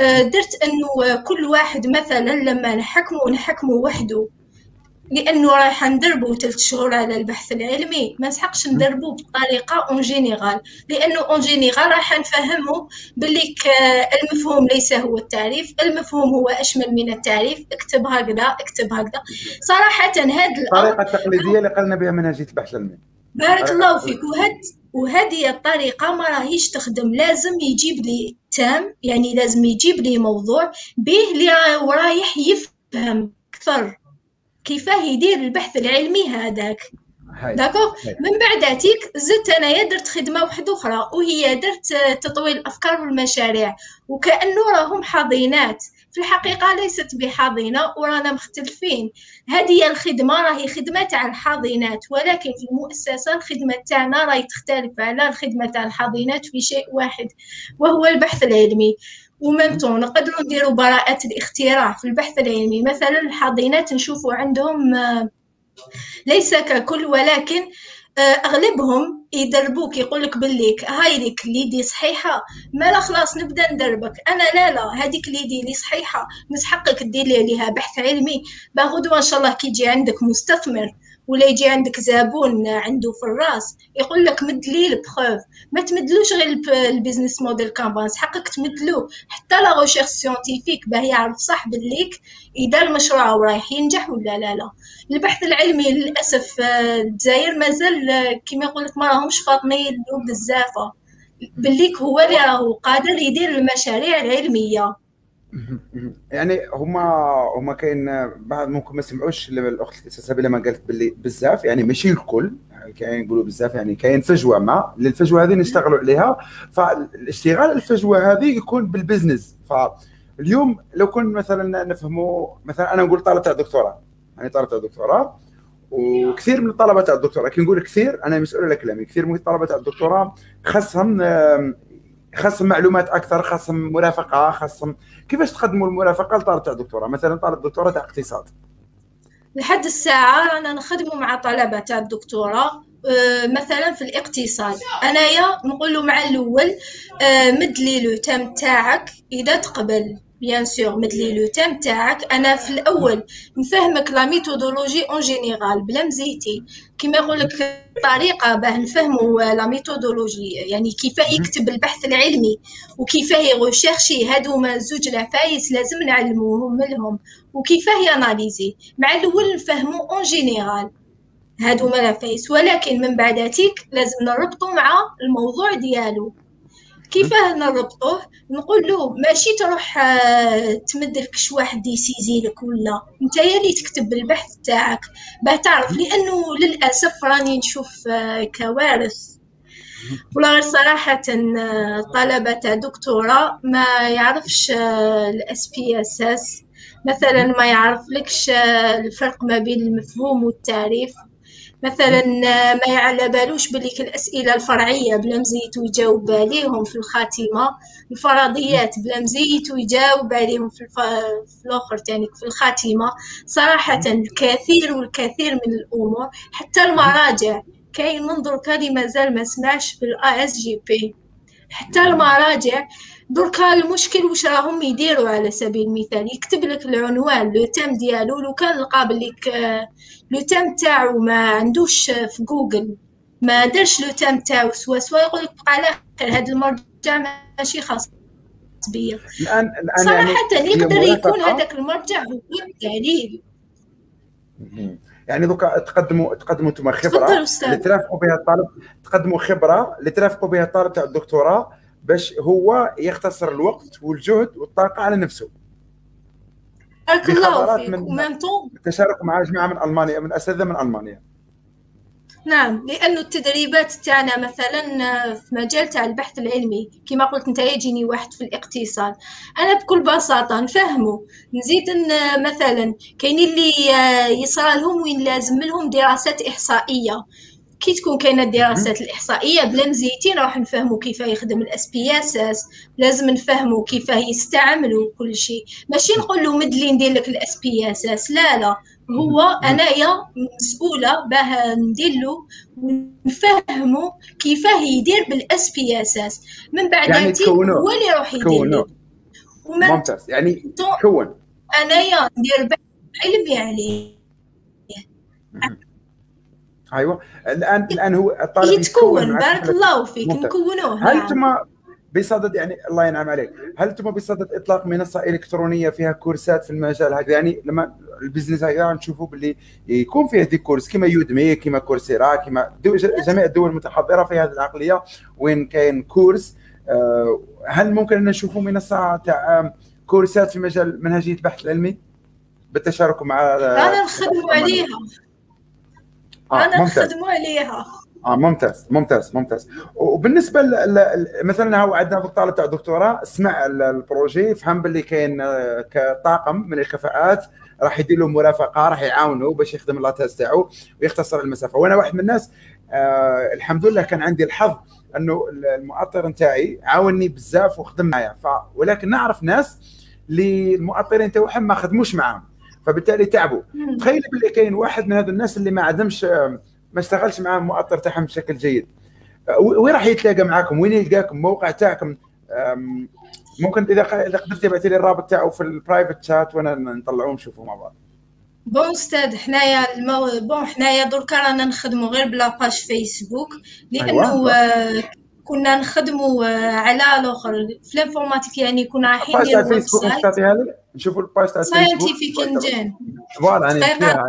درت إنه كل واحد مثلا لما نحكمه نحكمه وحده. لأنه رايح ندربو ثلاث شهور على البحث العلمي. ما نسحقش ندربو بطريقة en général لأنه en général راح نفهمه باللي المفهوم ليس هو التعريف المفهوم هو أشمل من التعريف. اكتب هكذا اكتب هكذا. صراحة هذا الامر الطريقة التقليديه اللي قلنا بها منهجيه البحث العلمي بارك الله فيك. وهاد وهذه الطريقة ما راهيش تخدم. لازم يجيب لي تام يعني لازم يجيب لي موضوع به اللي ورايح يفهم أكثر. كيفاه يدير البحث العلمي هذاك؟ داكوغ. من بعداتيك زدت انايا درت خدمة واحدة أخرى وهي درت تطوير الأفكار والمشاريع وكأنه راهم حاضنات في الحقيقة ليست بحاضنه ورانا مختلفين. هذه الخدمة راهي خدمة تاع الحاضنات ولكن في المؤسسة الخدمة تاعنا راهي تختلف على الخدمة تاع الحاضنات في شيء واحد وهو البحث العلمي. وممتون. نقدروا نديروا براءة الاختراع في البحث العلمي. مثلا الحاضنات نشوفوا عندهم آه، ليس ككل ولكن آه، أغلبهم يدربوك يقول لك بليك هاي ديك ليدي صحيحة؟ ما لا خلاص نبدأ ندربك. أنا لا لا هذيك l'idée اللي صحيحة نسحقك دير لي عليها بحث علمي. باه غدوة ان شاء الله كي يجي عندك مستثمر. ولا يجي عندك زبون عنده في الراس يقول لك مد لي ال preuve ما تمدلوش غير ال business model canvas حقك تمدلو. حتى la recherche scientifique باه يعرف صح بليك إذا المشروع رايح ينجح ولا لا لا. البحث العلمي للأسف آه، الجزائر مازال آه، كما يقول لك ما راهمش فاطنين بزاف. بليك هو اللي راهو قادر يدير المشاريع العلمية. يعني هما هما كاين بعض ممكن ما سمعوش الاخت سبيله ما قالت باللي بزاف يعني ماشي الكل كاين يقولوا بزاف يعني كاين فجوة ما للفجوة هذه نشتغلوا عليها. فالاشتغال الفجوة هذه يكون بال business. فاليوم لو كن مثلا نفهموا مثلا أنا نقول طالب تاع دكتوراه يعني طالب تاع دكتوراه وكثير من الطلبه تاع الدكتوراه كي نقول كثير أنا مسؤول على كلامي كثير من الطلبه تاع الدكتوراه خاصهم خاصهم معلومات أكثر خاصهم مرافقة خاصهم كيفاش تقدموا المرافقة لطالب تاع دكتوراه مثلا طالب دكتوراه تاع اقتصاد. لحد الساعة رانا نخدموا مع طلبة تاع الدكتوراه مثلا في الاقتصاد. أنايا نقول له مع الأول آه، مد لي le تاعك إذا تقبل. bien sûr مدلي le thème تاعك أنا في الأول نفهمك la méthodologie en général بلا مزيتي كيما يقول لك طريقه باه نفهموا la méthodologie يعني كيف يكتب البحث العلمي وكيف يغوشيرشي هادوما زوج العفايس لازم نعلموهم لهم وكيف ياناليزي مع الأول نفهموا en général هادوما العفايس ولكن من بعداتيك لازم نربطوا مع الموضوع ديالو كيفاه نربطوه نقول له ماشي تروح آه، تمد لك شي واحد يسيزي لك ولا؟ أنت اللي تكتب البحث تاعك باه تعرف لأنه للأسف راني نشوف آه، كوارث. ولا غير صراحة آه، طلبة تاع دكتوراه ما يعرفش ال SPSS مثلا ما يعرف لكش الفرق ما بين المفهوم والتعريف. مثلا ما يعلى بالوش بليك الأسئلة الفرعية بلا مزيت ويجاوب عليهم في الخاتمة. الفرضيات بلا مزيت ويجاوب عليهم في, الف... في الآخر تاني في الخاتمة. صراحة الكثير والكثير من الأمور حتى المراجع. كاين منظر كلمة مازال ما سمعش في الاي إس جي بي. حتى المراجع دركا المشكل واش راهم يديروا على سبيل المثال يكتب لك العنوان لو تام ديالو لو كان لقى لك لو تام تاعو ما عندوش في جوجل ما دارش لو تام تاعو سوا سوا يقول لك بقى على خير هذا المرجع ماشي خاص بيا. الان الآن صراحة يعني يقدر يكون هذاك المرجع هو الدليل. يعني دوكا تقدموا تقدموا أنتم خبرة اللي ترافقوا بها الطالب. تقدموا خبرة اللي ترافقوا بها الطالب تاع الدكتوراه باش هو يختصر الوقت والجهد والطاقة على نفسه. بارك الله فيك. من التشارك مع جماعة من ألمانيا من أساتذة من ألمانيا. نعم لأنه التدريبات تاعنا مثلا في مجال تاع البحث العلمي كما قلت انت يجيني واحد في الاقتصاد. أنا بكل بساطة نفهمه نزيد مثلا كاينين اللي يصرى لهم وين لازم لهم دراسات إحصائية. كي تكون كاينة الدراسات الإحصائية بلا مزيتين راح نفهموا كيف يخدم ال SPSS لازم نفهموا كيف يستعملوا كل شيء. ماشي نقول له مد لي ندير لك ال SPSS لا لا. هو أنايا مسؤولة باه ندير له ونفهمو كيفاه يدير بال SPSS من بعد يعني هو اللي يروح يدير ممتاز. يعني كون أنايا ندير علمي عليه. أيوه. الان الآن هو الطالب يتكون. بارك الله فيك. نكونوه هل أنتم نعم. بصدد يعني الله ينعم عليك. هل أنتم بصدد إطلاق منصة إلكترونية فيها كورسات في المجال هذا؟ يعني لما البزنس هذا نشوفوا باللي يكون فيه des cours كما Udemy كما Coursera كما جميع الدول المتحضرة في هذه العقلية وين كاين cours. آه، هل ممكن أن نشوفوا منصه تاع كورسات في مجال منهجية البحث العلمي؟ بالتشارك مع أنا نخدموا عليها. آه أنا نخدموا عليها. آه ممتاز ممتاز ممتاز. وبالنسبة ل... مثلا هو عندنا طالب تاع دكتوراه سمع ال projet فهم باللي كاين آه، كطاقم من الكفاءات. راح يدير له مرافقة راح يعاونه باش يخدم la thèse تاعو ويختصر المسافة. وأنا واحد من الناس آه الحمد لله كان عندي الحظ أنه المؤطر نتاعي عاوني بزاف وخدم معايا. ف ولكن نعرف ناس اللي المؤطرين تاعهم ما خدموش معاهم. فبالتالي تعبوا. تخيل باللي كاين واحد من هذو الناس اللي ما عندهمش ما اشتغلش مع المؤطر تاعهم بشكل جيد. وين راح يتلاقى معاكم؟ وين يلقاكم؟ موقع تاعكم؟ ممكن إذا إذا قدرت تبعثي لي الرابط تاعه في البرايفت شات وأنا نطلعوه ونشوفه مع بعض bon أستاذ حنايا المو... bon حنايا دركا رانا نخدموا غير ب la page Facebook لأنه أيوة. كنا نخدموا على الآخر. في l'informatique يعني كنا رايحين نديروا فيسبوك تعطيها لي؟ نشوفوا ال page تاع Facebook. Scientific Engine voilà أنا فيها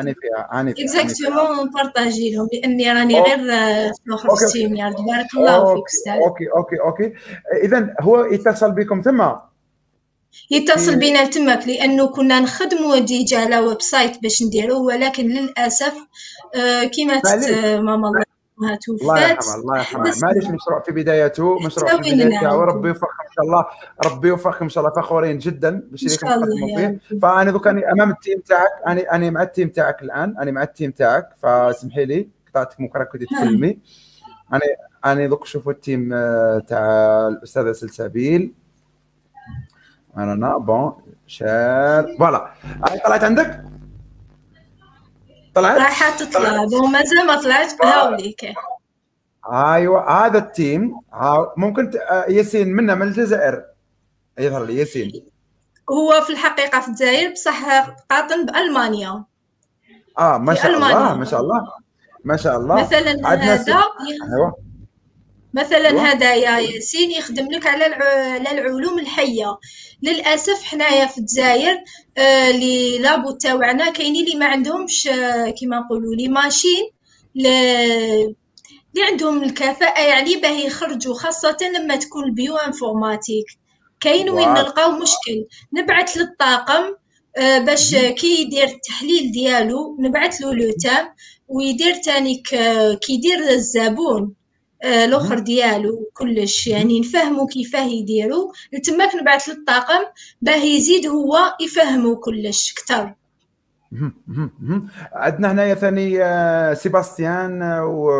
أنا فيها أنا فيها exactement نبارطاجي لهم لأني راني غير في الآخر ستيم يعني بارك الله فيك أستاذ. OK OK OK. اذا هو يتصل بكم ثم؟ يتصل بنا تماك لأنه كنا نخدموا déjà على website باش نديروه ولكن للأسف آه كيما ماما الله. الله يرحمه الله يرحمه. معليش مشروع في بدايته مشروع في بدايته. وربي يوفقكم إن شاء الله ربي يوفقكم إن شاء الله فخورين جدا بشريككم تقدموا فيه. فأنا دوك أمام ال team تاعك أنا أنا مع ال team تاعك الآن أنا مع ال team تاعك فاسمحي لي قطعتك مكرك كنت تكلمي أنا أنا دوك شوفوا ال team آه، تاع الأستاذة سلسبيل أنا bien sûr voilà طلعت عندك؟ طلعت؟ راح تطلع. bon مازال ما طلعت بهاوليك أيوه هذا ال team ممكن آه، ياسين منا من الجزائر. يظهر لي ياسين. هو في الحقيقة في الجزائر بصح قاطن بألمانيا. آه ما شاء الله ما شاء الله ما شاء الله. مثلا هذا أيوه. مثلا هذا يا ياسين يخدم لك على على العلوم الحية. للأسف حنايا في الجزائر آه، les labos تاوعنا كاينين اللي ما عندهمش آه، كيما نقولوا les machines. اللي عندهم الكفاءة يعني باه يخرجوا خاصة لما تكون ال bioinformatique كاين وين نلقاو مشكل. نبعث للطاقم آه، باش كي يدير التحليل ديالو نبعث له لوتام ويدير تاني كي يدير الزبون. الأخر ديالو كلش يعني نفهمو كيفاه يديرو. تماك نبعث للطاقم باه يزيد هو يفهمو كلش كتر عندنا هنايا ثاني آه، سيباستيان و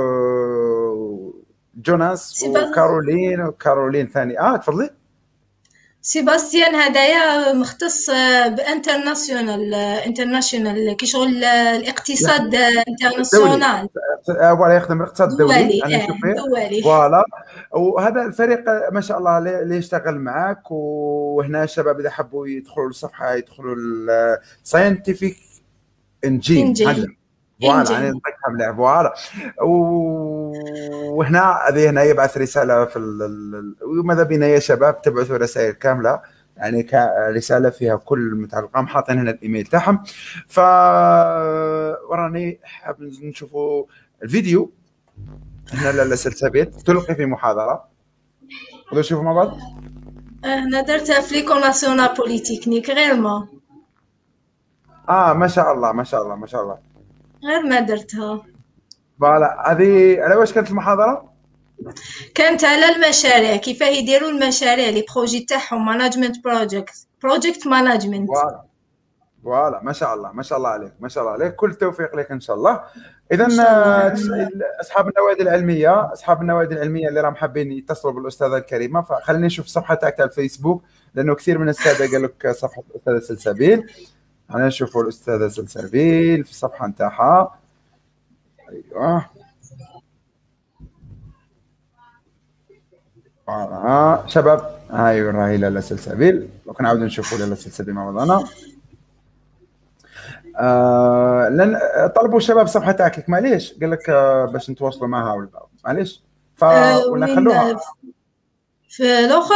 جوناس وكارولين وكارولين ثاني. آه تفضلي. سيباستيان هدايا مختص ب international international كي شغل الاقتصاد international. voilà يخدم الاقتصاد الدولي دولي دولي. voilà. وهذا الفريق ما شاء الله اللي يشتغل معك وهنا الشباب إذا حبوا يدخلوا الصفحه يدخلوا ال Scientific Engine voilà يعني نطقها مليح voilà. وهنا هذه هنا يبعث رسالة في وماذا بينا يا شباب؟ تبعثوا رسائل كاملة. يعني رسالة فيها كل متعلقه حاطين هنا الإيميل تاعهم. ف وراني حاب نشوفوا الفيديو. هنا لاله سلسبيل تلقي في محاضرة. نقدر نشوفوا مع بعض. أنا درتها في l'école nationale polytechnique غير ما. آه ما شاء الله ما شاء الله ما شاء الله. غير ما درتها. voilà. هذه على واش كانت المحاضرة؟ كانت على المشاريع كيف يديروا المشاريع les projets تاعهم management project project management voilà. voilà. ما شاء الله ما شاء الله عليك ما شاء الله عليك. كل التوفيق لك إن شاء الله. اذا أصحاب النوادي العلمية أصحاب النوادي العلمية اللي راهم حابين يتصلوا بالأستاذة الكريمة فخليني نشوف الصفحه تاعك على الفيسبوك لأنه كثير من السادة قال لك صفحة الأستاذة سلسبيل. أنا نشوفوا الأستاذة سلسبيل في الصفحه نتاعها. أيوه. آه شباب أيوه راهي لاله سلسبيل لو كنعاود نشوفوا لاله سلسبيل مع بعضنا. آه لن طلبوا الشباب الصفحه تاعك معليش قال لك آه باش نتواصلوا معها ولا معليش. ف آه، ولا خلوها. في الأخر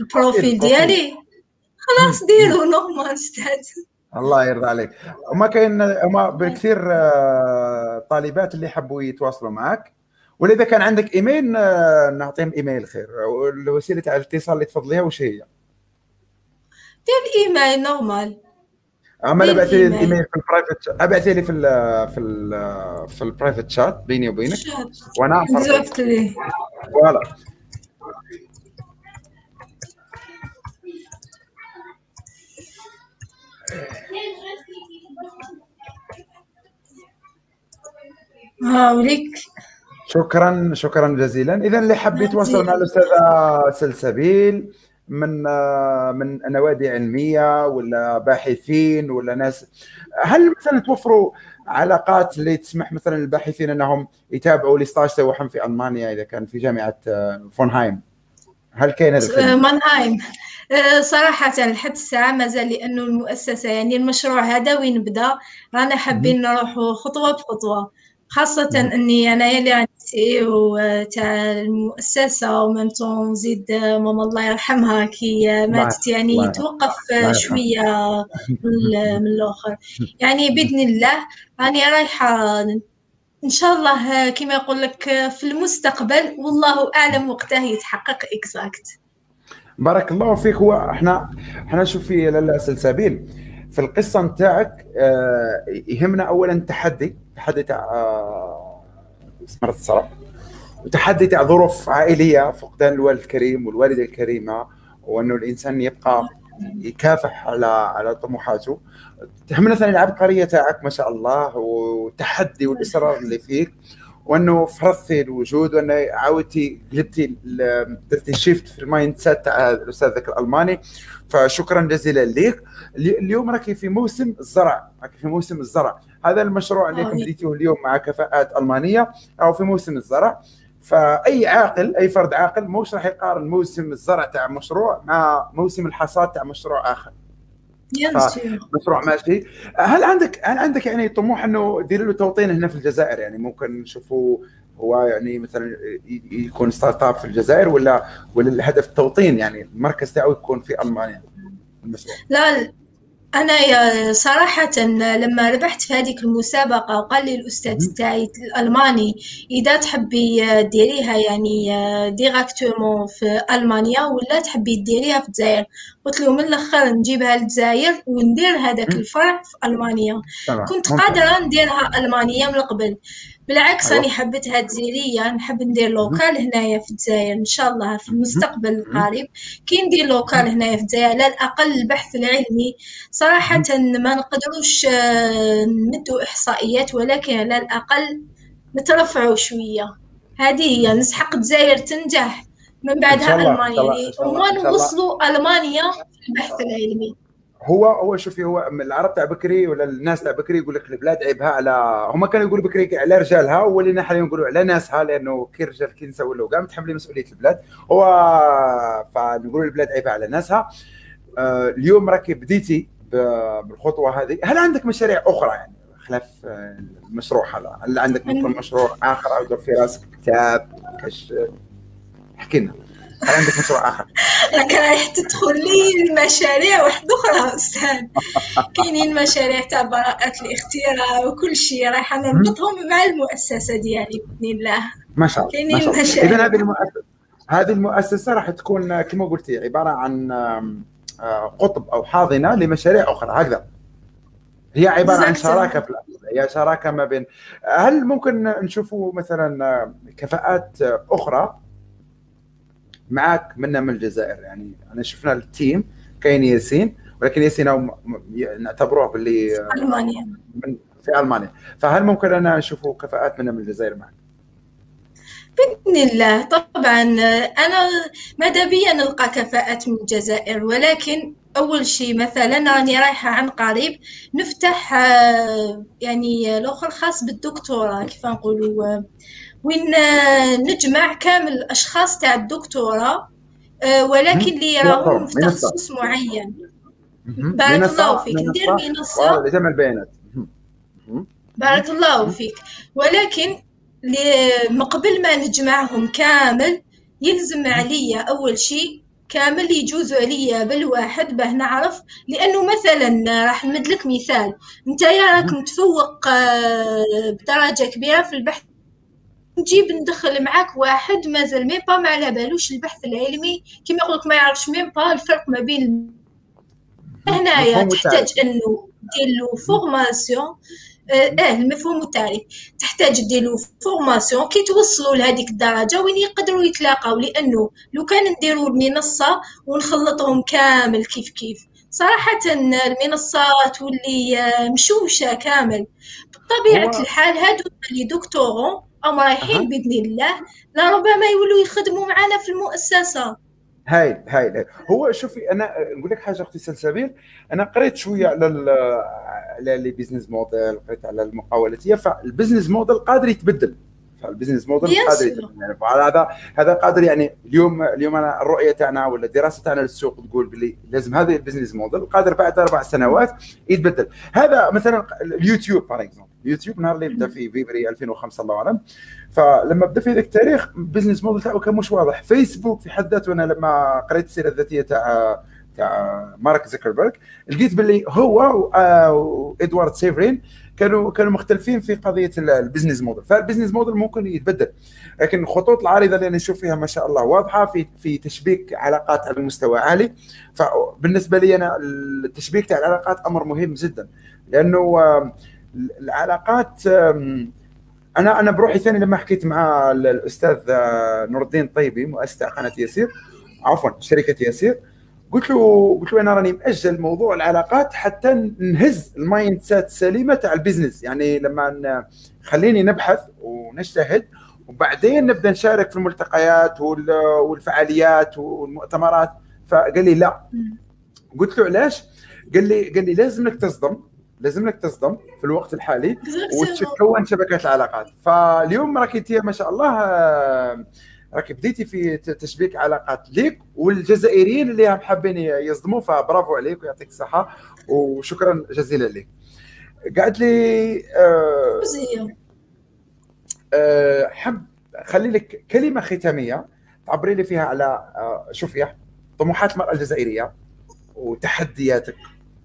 ال profil. ديالي. خلاص ديروا normal أستاذ الله يرضى عليك. وما كاين هما بكثير آه، طالبات اللي يحبوا يتواصلوا معك ولذا كان عندك إيميل آه، نعطيهم إيميل خير. وسيله الاتصال اللي تفضليها وش هي؟ دير إيميل normal اما ابعثي لي الإيميل في ال private أبعثي لي في ال في ال في ال private chat بيني وبينك. وأنا فوالا. هاوليك شكرا شكرا جزيلا. اذا اللي حب يتواصل مع الأستاذة سلسبيل من آه، من نوادي علمية ولا باحثين ولا ناس. هل مثلا توفروا علاقات اللي تسمح مثلا للباحثين أنهم يتابعوا لستاج تاعهم في ألمانيا إذا كان في جامعة آه، فونهايم؟ هل كاين هذا مانهايم صراحة لحد الساعة مازال لأنه المؤسسة يعني المشروع هذا وين بدا رانا حابين نروحوا خطوة بخطوة. خاصة أني أنا اللي عندي تاع المؤسسة ومن زيد ماما الله يرحمها كي ماتت يعني توقف شوية (laughs) من الآخر. يعني بإذن الله راني رايحة إن شاء الله كما يقول لك في المستقبل والله أعلم وقته يتحقق اكزاكت بارك الله فيك. هو إحنا إحنا نشوف في لاله سلسبيل في القصة نتاعك آه يهمنا اولا التحدي تحدي تاع آه مرض الصرع وتحدي تاع ظروف عائلية فقدان الوالد الكريم والوالدة الكريمة وأنه الإنسان يبقى يكافح على على طموحاته. تهمنا ثاني العبقرية تاعك ما شاء الله والتحدي والإصرار اللي فيك. وأنه فرضتي الوجود وأنه عاودتي قلبتي درتي shift في ال mindset تاع الأستاذ ذاك الألماني. فشكرا جزيلا لك اليوم راكي في موسم الزرع. راكي في موسم الزرع. هذا المشروع اللي بديتوه اليوم مع كفاءات ألمانية أو في موسم الزرع. فأي عاقل أي فرد عاقل مش راح يقارن موسم الزرع تاع مشروع مع موسم الحصاد تاع مشروع آخر. مشروع ماشي. هل عندك هل عندك يعني طموح إنه دير له توطين هنا في الجزائر؟ يعني ممكن نشوفوا هو يعني مثلا يكون startup في الجزائر ولا ولا الهدف التوطين يعني المركز تاعو يكون في ألمانيا؟ المشروع. لا أنا صراحة لما ربحت في هذيك المسابقة وقال لي الأستاذ تاعي الألماني إذا تحبي ديريها يعني directement في ألمانيا ولا تحبي ديريها في الجزائر؟ قلت له من الأخر نجيبها للجزائر وندير هذاك الفرع في ألمانيا. كنت قادرة نديرها ألمانيا من قبل. بالعكس أيوة. أنا حبيتها جزائرية نحب ندير local هنايا في الجزائر إن شاء الله في المستقبل القريب. كي ندير local هنايا في الجزائر على الأقل البحث العلمي. صراحة ما نقدروش آه، نمدوا إحصائيات ولكن على الأقل نترفعوا شوية. هذه هي. نسحق الجزائر تنجح. من بعدها ألمانيا. وما نوصلوا ألمانيا في البحث العلمي. هو هو شوفي هو العرب تاع بكري ولا الناس تاع بكري يقول لك البلاد عيبها على هم كانوا يقولوا بكري على رجالها ولينا حاليا نقولوا على ناسها لأنه كي رجال كي نسوي له كاع متحملين مسؤولية البلاد. هو فنقولوا البلاد عيبها على ناسها. آه، اليوم راكي بديتي بالخطوة هذه. هل عندك مشاريع أخرى يعني؟ خلاف آه، المشروع هذا. هل عندك مشروع آخر أو في راسك؟ كتاب كش احكي لنا. هل عندك مشروع آخر؟ راك رايح تدخل لي المشاريع واحدة أخرى أستاذ. كاينين مشاريع تاع براءة الاختراع وكل شيء. رايحه نربطهم مع المؤسسة ديالي بإذن الله. ما شاء الله. كاينين مشاريع. اذا هذه المؤسسه هذه المؤسسة راح تكون كما قلتي عبارة عن آه، قطب أو حاضنة لمشاريع أخرى. هكذا. هي عبارة عن شراكة في هي شراكة ما بين هل ممكن نشوفوا مثلا آه، كفاءات أخرى؟ معك منا من الجزائر. يعني أنا شفنا التيم كاين ياسين ولكن ياسين نعتبروه باللي ألمانيا. من في ألمانيا. فهل ممكن أنا نشوفوا كفاءات منا من الجزائر معك؟ بإذن الله. طبعا أنا ماذا بيا نلقى كفاءات من الجزائر ولكن أول شيء مثلا راني رايحة عن قريب نفتح يعني الآخر خاص بالدكتوراه كيف نقولوا وين نجمع كامل الأشخاص تاع الدكتوراه آه، ولكن اللي يراهم في تخصص معين. بارك الله فيك. ندير منصة. لجمع البيانات بارك الله فيك. ولكن قبل ما نجمعهم كامل يلزم عليا أول شيء كامل يجوزوا عليا بالواحد باه نعرف. لأنه مثلا راح نمد لك مثال. أنت يا راك متفوق آه، بدرجة كبيرة في البحث نجيب ندخل معاك واحد مازال même pas ما على بالوش البحث العلمي. كيما يقولك ما يعرفش même pas الفرق ما بين هنايا تحتاج انه دير له formation. آه, آه، المفهوم التعريف تحتاج دير له formation كي توصلوا لهذيك الدرجة وين يقدروا يتلاقاو. لأنه لو كان نديروا المنصة ونخلطهم كامل كيف كيف. صراحة المنصات واللي آه، مشوشة كامل. بطبيعة الحال هادو اللي doctorants هم رايحين أه. بإذن الله. لربما يولوا يخدموا معنا في المؤسسة. هايل هايل هو شوفي أنا نقول لك حاجة أختي سلسبيل. أنا قريت شوية على على les business models قريت على المقاولاتيه فال business model قادر يتبدل. فال business model قادر يعني هذا هذا قادر يعني اليوم اليوم أنا الرؤية تاعنا ولا الدراسة تاعنا للسوق تقول بلي لازم هذا ال business model قادر بعد أربع سنوات يتبدل. هذا مثلا اليوتيوب for example اليوتيوب نهار اللي بدا في فيفري 2005 الله أعلم. فلما بدأ في ذاك التاريخ business model تاعو كان مش واضح. فيسبوك في حد ذاته أنا لما قريت السيرة الذاتية تاع تاع مارك زكربرج لقيت باللي هو وإدوارد سيفرين كانوا كانوا مختلفين في قضية ال business model. فال business model ممكن يتبدل لكن الخطوط العريضه اللي نشوف فيها ما شاء الله واضحة في في تشبيك علاقات على مستوى عالي. فبالنسبة لي أنا التشبيك تاع العلاقات أمر مهم جدا لأنه العلاقات أنا أنا بروحي ثاني لما حكيت مع الأستاذ آه، نور الدين طيبي مؤسس قناة ياسير عفوا شركة ياسير. قلت له قلت له أنا راني مأجل موضوع العلاقات حتى نهز ال mindset السليمة تاع ال business يعني لما خليني نبحث ونجتهد وبعدين نبدأ نشارك في الملتقيات والفعاليات والمؤتمرات. فقال لي لا. قلت له علاش؟ قال لي قال لي لازم لك تصدم. لازم لك تصدم في الوقت الحالي. وتكون شبكات العلاقات. فاليوم راك انت ما شاء الله راك بديتي في تشبيك علاقات ليك والجزائريين اللي هم حابين يصدموا فبرافو عليك ويعطيك الصحة وشكرا جزيلا لك قالت لي آه آه حب خلي لك كلمة ختامية تعبري لي فيها على آه شوفي طموحات المرأة الجزائرية وتحدياتك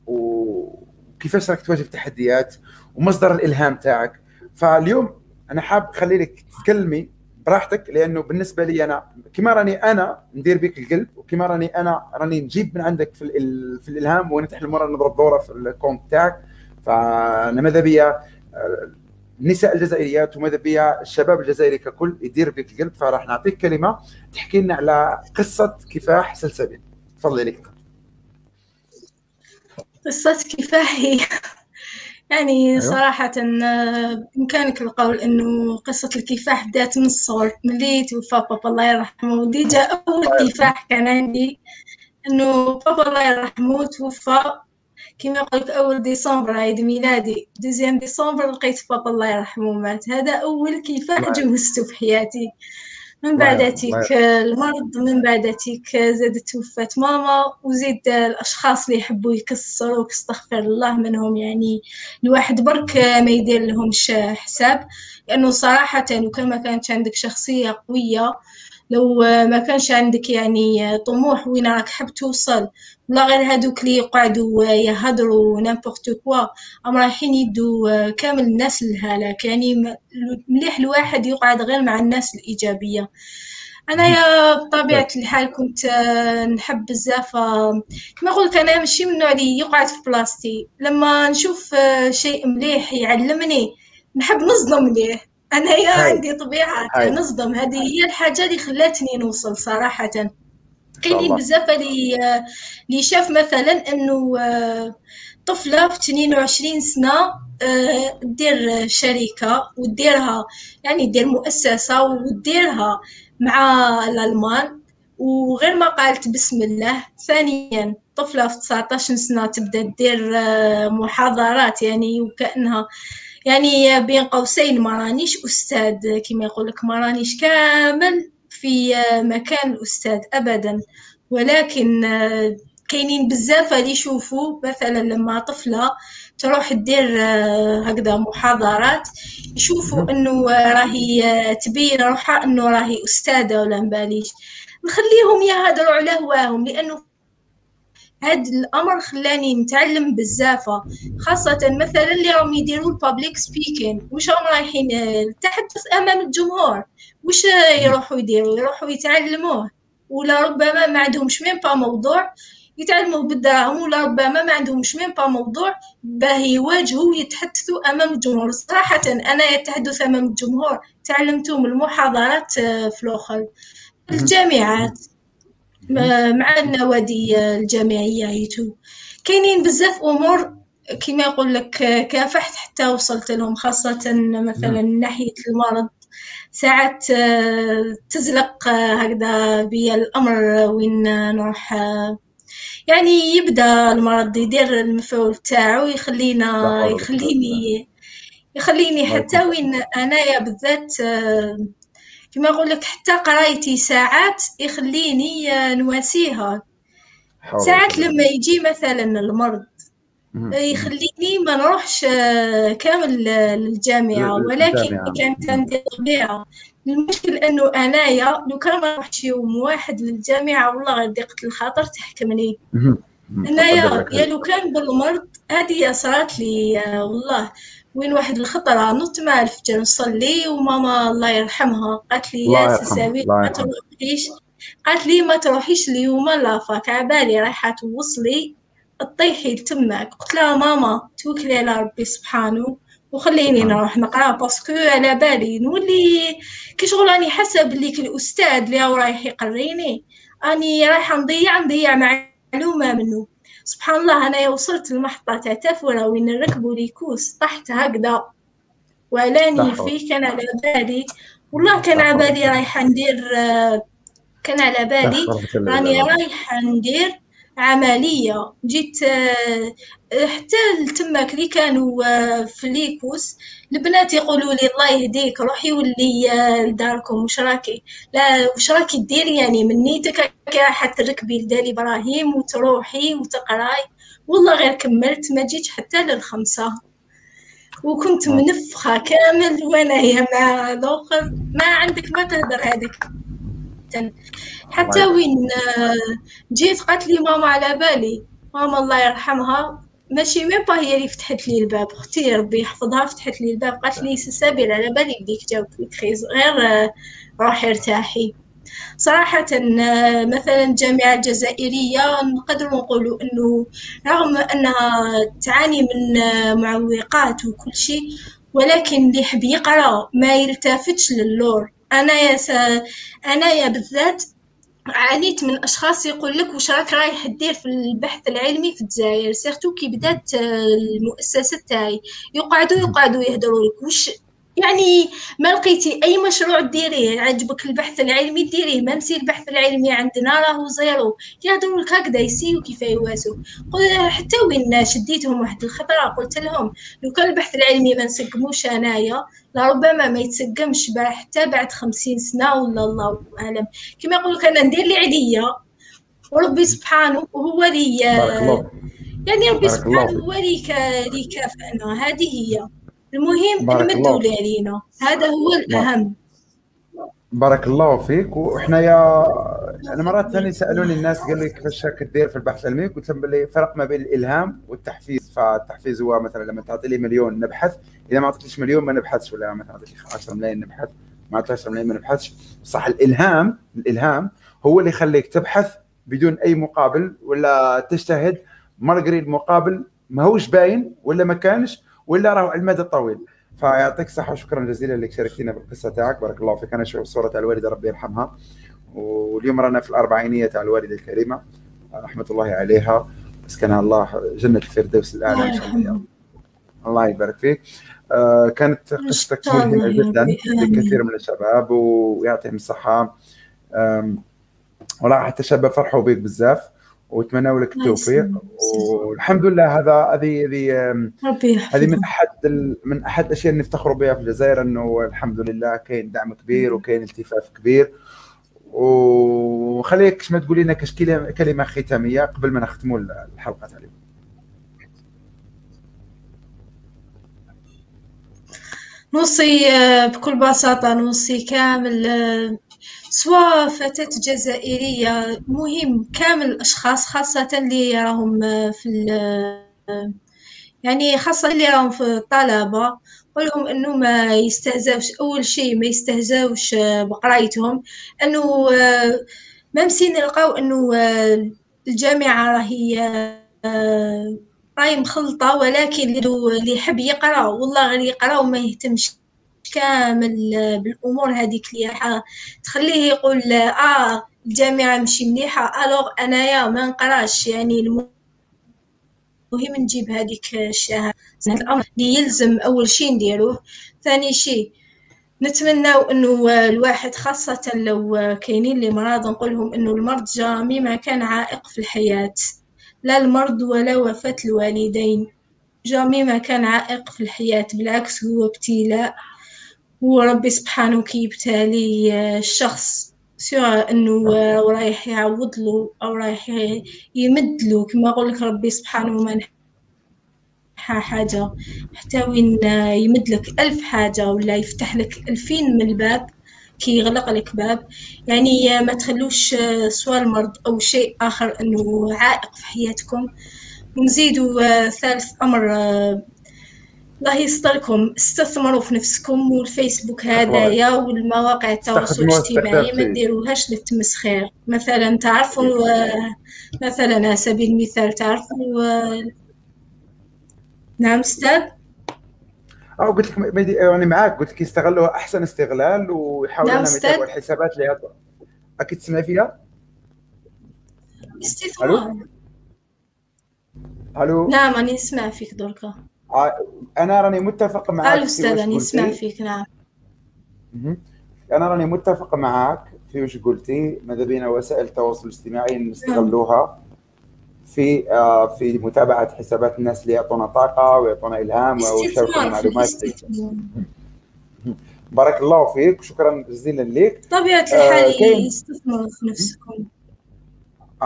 وكيفاش راك تواجه التحديات ومصدر الإلهام تاعك. فاليوم أنا حاب خلي لك تتكلمي براحتك لأنه بالنسبة لي أنا كما راني أنا ندير بك القلب وكما راني أنا راني نجيب من عندك في, في الإلهام وأنا المرة نضرب دورة في الكونت تاعك. فأنا ماذا بيا؟ النساء الجزائريات وماذا بيا؟ الشباب الجزائري ككل يدير بك القلب. فراح نعطيك كلمة تحكي لنا على قصة كفاح سلسبيل. تفضلي لك قصة كفاح هي يعني أيوة. صراحة آه، بإمكانك القول إنه قصة الكفاح بدأت من الصغر ملي توفى بابا الله يرحمه. وديجا أول كفاح كان عندي إنه بابا الله يرحمه توفى كما قلت أول ديسمبر عيد ميلادي. دوزيام ديسمبر لقيت بابا الله يرحمه مات. هذا أول كفاح جوزته في حياتي. من بعد تيك المرض من بعد تيك زادت توفات ماما وزيد الأشخاص اللي يحبوا يكسروا استغفر الله منهم. يعني الواحد برك ما يدير لهمش حساب لأنه صراحة وكان ما كانت عندك شخصية قوية لو ما كانش عندك يعني طموح وين راك حاب توصل لا غير هادوك اللي يقعدوا يهضروا نامبورت كوا ام رايحين يدوا كامل الناس للهلاك يعني مليح الواحد يقعد غير مع الناس الإيجابية. أنايا بطبيعة الحال كنت نحب بزاف كما قلت أنا ماشي من النوع اللي يقعد في بلاصتي لما نشوف شيء مليح يعلمني نحب نصدم ليه. انايا عندي طبيعة نصدم هذه هي الحاجة اللي خلاتني نوصل صراحة. كاينين بزاف اللي اللي شاف مثلا إنه آه، طفلة في 22 سنة آه، دير شركة وديرها يعني دير مؤسسة وديرها مع الألمان وغير ما قالت بسم الله ثانيا طفلة في 19 سنة تبدأ دير آه، محاضرات يعني وكأنها يعني بين قوسين ما رانيش أستاذ كما يقول لك ما رانيش كامل في مكان الأستاذ أبدا. ولكن آه، كاينين بزاف اللي يشوفوا. مثلا لما طفلة تروح دير آه، هكذا محاضرات يشوفوا إنه راهي آه، تبين روحها إنه راهي أستاذة ولا مباليش. نخليهم يهضروا على هواهم لأنه هاد الأمر خلاني نتعلم بزاف خاصة مثلا اللي راهم يديروا ال public speaking واش راهم رايحين؟ التحدث أمام الجمهور. واش يروحوا يديروا؟ يروحوا يتعلموه. ولا ربما ما عندهمش même pas موضوع يتعلموا بالدراهم ولا ربما ما عندهمش même pas موضوع باه يواجهوا ويتحدثوا أمام الجمهور. صراحة أنا التحدث أمام الجمهور تعلمته من المحاضرات آه، في الأخر. الجامعات. مع النوادي الجامعية et tout كاينين بزاف أمور كما يقول لك كافحت حتى وصلت لهم خاصة مثلا ناحية المرض. ساعات آه، تزلق آه، هكذا بيا الأمر وين نروح آه، يعني يبدأ المرض يدير المفعول تاعو يخلينا يخليني يخليني حتى وين أنايا بالذات كما نقول لك حتى قرايتي ساعات يخليني نواسيها. ساعات لما يجي مثلا المرض يخليني ما نروحش كامل للجامعة. ولكن كانت عندي طبيعة المشكل أنه أنايا لو كان ما نروحش يوم واحد للجامعة والله غير ضيقة الخاطر تحكمني. أنايا يا لو كان بالمرض هذه صارت لي والله. وين واحد الخطرة نط مع الفجر نصلي وماما الله يرحمها قالت لي يا سساوي ما تروحيش قالت لي ما تروحيش اليوم la fac عبالي رايحة توصلي تطيحي لتمك قلت لها ماما توكلي على ربي سبحانه وخليني نروح نقرأ parce que على بالي نولي كي شغل راني حاسه بلي الأستاذ اللي هو رايح يقريني أني رايحة نضيع نضيع معلومة منه. سبحان الله أنا وصلت المحطه تاع تافوره وين نركبوا les bus طحت هكذا وعلاني فيه كان على بالي. والله كان على بالي رايحه ندير كان على بالي. راني رايحه ندير عملية. جيت حتى تماك اللي كانوا آه، في ليكوس. البنات يقولوا لي الله يهديك روحي ولي آه، لداركم وش راكي؟ لا وش راكي ديري يعني من نيتك راح تركبي لدار إبراهيم وتروحي وتقراي. والله غير كملت ما جيتش حتى للخمسة. وكنت منفخة كامل وأنا هي مع الآخر ما عندك ما تهدر هذيك. حتى وين آه، جيت قالت لي ماما على بالي. ماما الله يرحمها. ماشي ميم با هي اللي فتحت لي الباب؟ أختي ربي يحفظها فتحت لي الباب قالت لي سسابيل على بالي بديك جاوبت لك خيز غير آه، روحي ارتاحي. صراحة آه، مثلا الجامعة الجزائرية نقدر نقولوا أنه رغم أنها تعاني من معوقات وكل شيء ولكن اللي يحب يقرأ ما يلتفتش للور. أنايا س... أنايا بالذات عانيت من أشخاص يقول لك واش راك رايح دير في البحث العلمي في الجزائر؟ surtout كي بدات المؤسسة تاعي. يقعدوا يقعدوا يهضروا لك. واش يعني ما لقيتي أي مشروع ديريه عجبك البحث العلمي ديريه ما نسي البحث العلمي عندنا راهو zéro. يهضروا لك هكذا يسيو كيف يواسو حتى وين شديتهم واحد الخطرة قلت لهم لو كان البحث العلمي ما نسقموش أنايا لربما ما يتسقمش حتى بعد خمسين سنة ولا الله أعلم. كما يقول لك أنا ندير اللي عليا وربي سبحانه هو اللي يعني ربي سبحانه هو اللي كافئنا هذه هي. المهم نمدوا علينا هذا هو الأهم. بارك الله فيك. وحنا يا أنا مرات ثانية سألوني الناس قال لي كيفاش دير في البحث العلمي؟ قلت لهم باللي فرق ما بين الإلهام والتحفيز. فالتحفيز هو مثلا لما تعطي لي مليون نبحث إذا ما اعطيتش مليون ما نبحثش ولا مثلا اعطيتك 10 ملايين نبحث ما اعطيتش 10 ملايين ما نبحثش. صح الإلهام الإلهام هو اللي يخليك تبحث بدون أي مقابل ولا تجتهد مرقري المقابل ما هوش باين ولا ما كانش ولا راهو على المدى الطويل. فيعطيك الصحة وشكرا جزيلا انك شاركتينا بالقصة تاعك. بارك الله فيك. أنا أشوف صورة الوالدة ربي يرحمها. واليوم رانا في الأربعينية تاع الوالدة الكريمة. رحمة الله عليها. اسكنها الله جنة الفردوس الأعلى إن شاء الله. الله يبارك فيك. آه كانت قصتك ملهمة جدا لكثير من الشباب ويعطيهم الصحة. والله حتى الشباب فرحوا بك بزاف. واتمنى لك التوفيق. والحمد لله هذا هذه هذه هذه من أحد من أحد الأشياء اللي نفتخروا بها في الجزائر إنه الحمد لله كاين دعم كبير وكاين التفاف كبير. وخليك ما تقول لنا كاش كلمة ختامية قبل ما نختموا الحلقة تاع اليوم. نوصي آه، بكل بساطة نوصي كامل آه، سواء فتاة جزائرية مهم كامل الأشخاص خاصة اللي راهم في يعني خاصة اللي راهم في الطلبة قولهم إنه ما يستهزاوش أول شيء ما يستهزاوش بقرايتهم إنه ما مسين نلقاو إنه الجامعة راهي راهي مخلطة ولكن اللي يحب يقرأ والله غير يقرأ وما يهتمش كامل بالأمور هذيك اللي تخليه يقول آه الجامعة ماشي مليحة ألوغ أنايا ما نقراش. يعني المهم نجيب هذيك الشهادة. الأمر اللي يلزم أول شيء نديروه. ثاني شيء نتمنى إنه الواحد خاصة لو كاينين اللي مرض نقولهم إنه المرض جامي ما كان عائق في الحياة. لا المرض ولا وفاة الوالدين. جامي ما كان عائق في الحياة بالعكس هو ابتلاء. وربي سبحانه كيبتالي الشخص سواء إنه رايح يعوض له أو رايح يمد له كما أقول لك ربي سبحانه ما حاجة. حتى وين يمد لك ألف حاجة ولا يفتح لك ألفين من الباب كي يغلق لك باب. يعني ما تخلوش سواء المرض أو شيء آخر أنه عائق في حياتكم. ونزيدوا ثالث أمر الله يستركم استثمروا في نفسكم والفيسبوك هذايا والمواقع التواصل الاجتماعي ما ديروهاش للتمسخير مثلا تعرفوا مثلا على سبيل المثال تعرفوا نعم أستاذ؟ آه قلت لك يعني معاك قلت لك يستغلوها أحسن استغلال ويحاولوا نعم انهم يتابعوا الحسابات اللي أكيد تسمعي فيها؟ استثمار. ألو؟ نعم راني نسمع فيك دركا أنا راني متفق معاك ألو أستاذ راني نسمع فيك نعم. أنا راني متفق معاك في وش قلتي. ماذا بينا؟ وسائل التواصل الاجتماعي نستغلوها في آه في متابعة حسابات الناس اللي يعطونا طاقة ويعطونا إلهام ويشاركونا معلومات. بارك الله فيك وشكرا جزيلا لك. طبيعة الحال آه يستثمروا في نفسكم.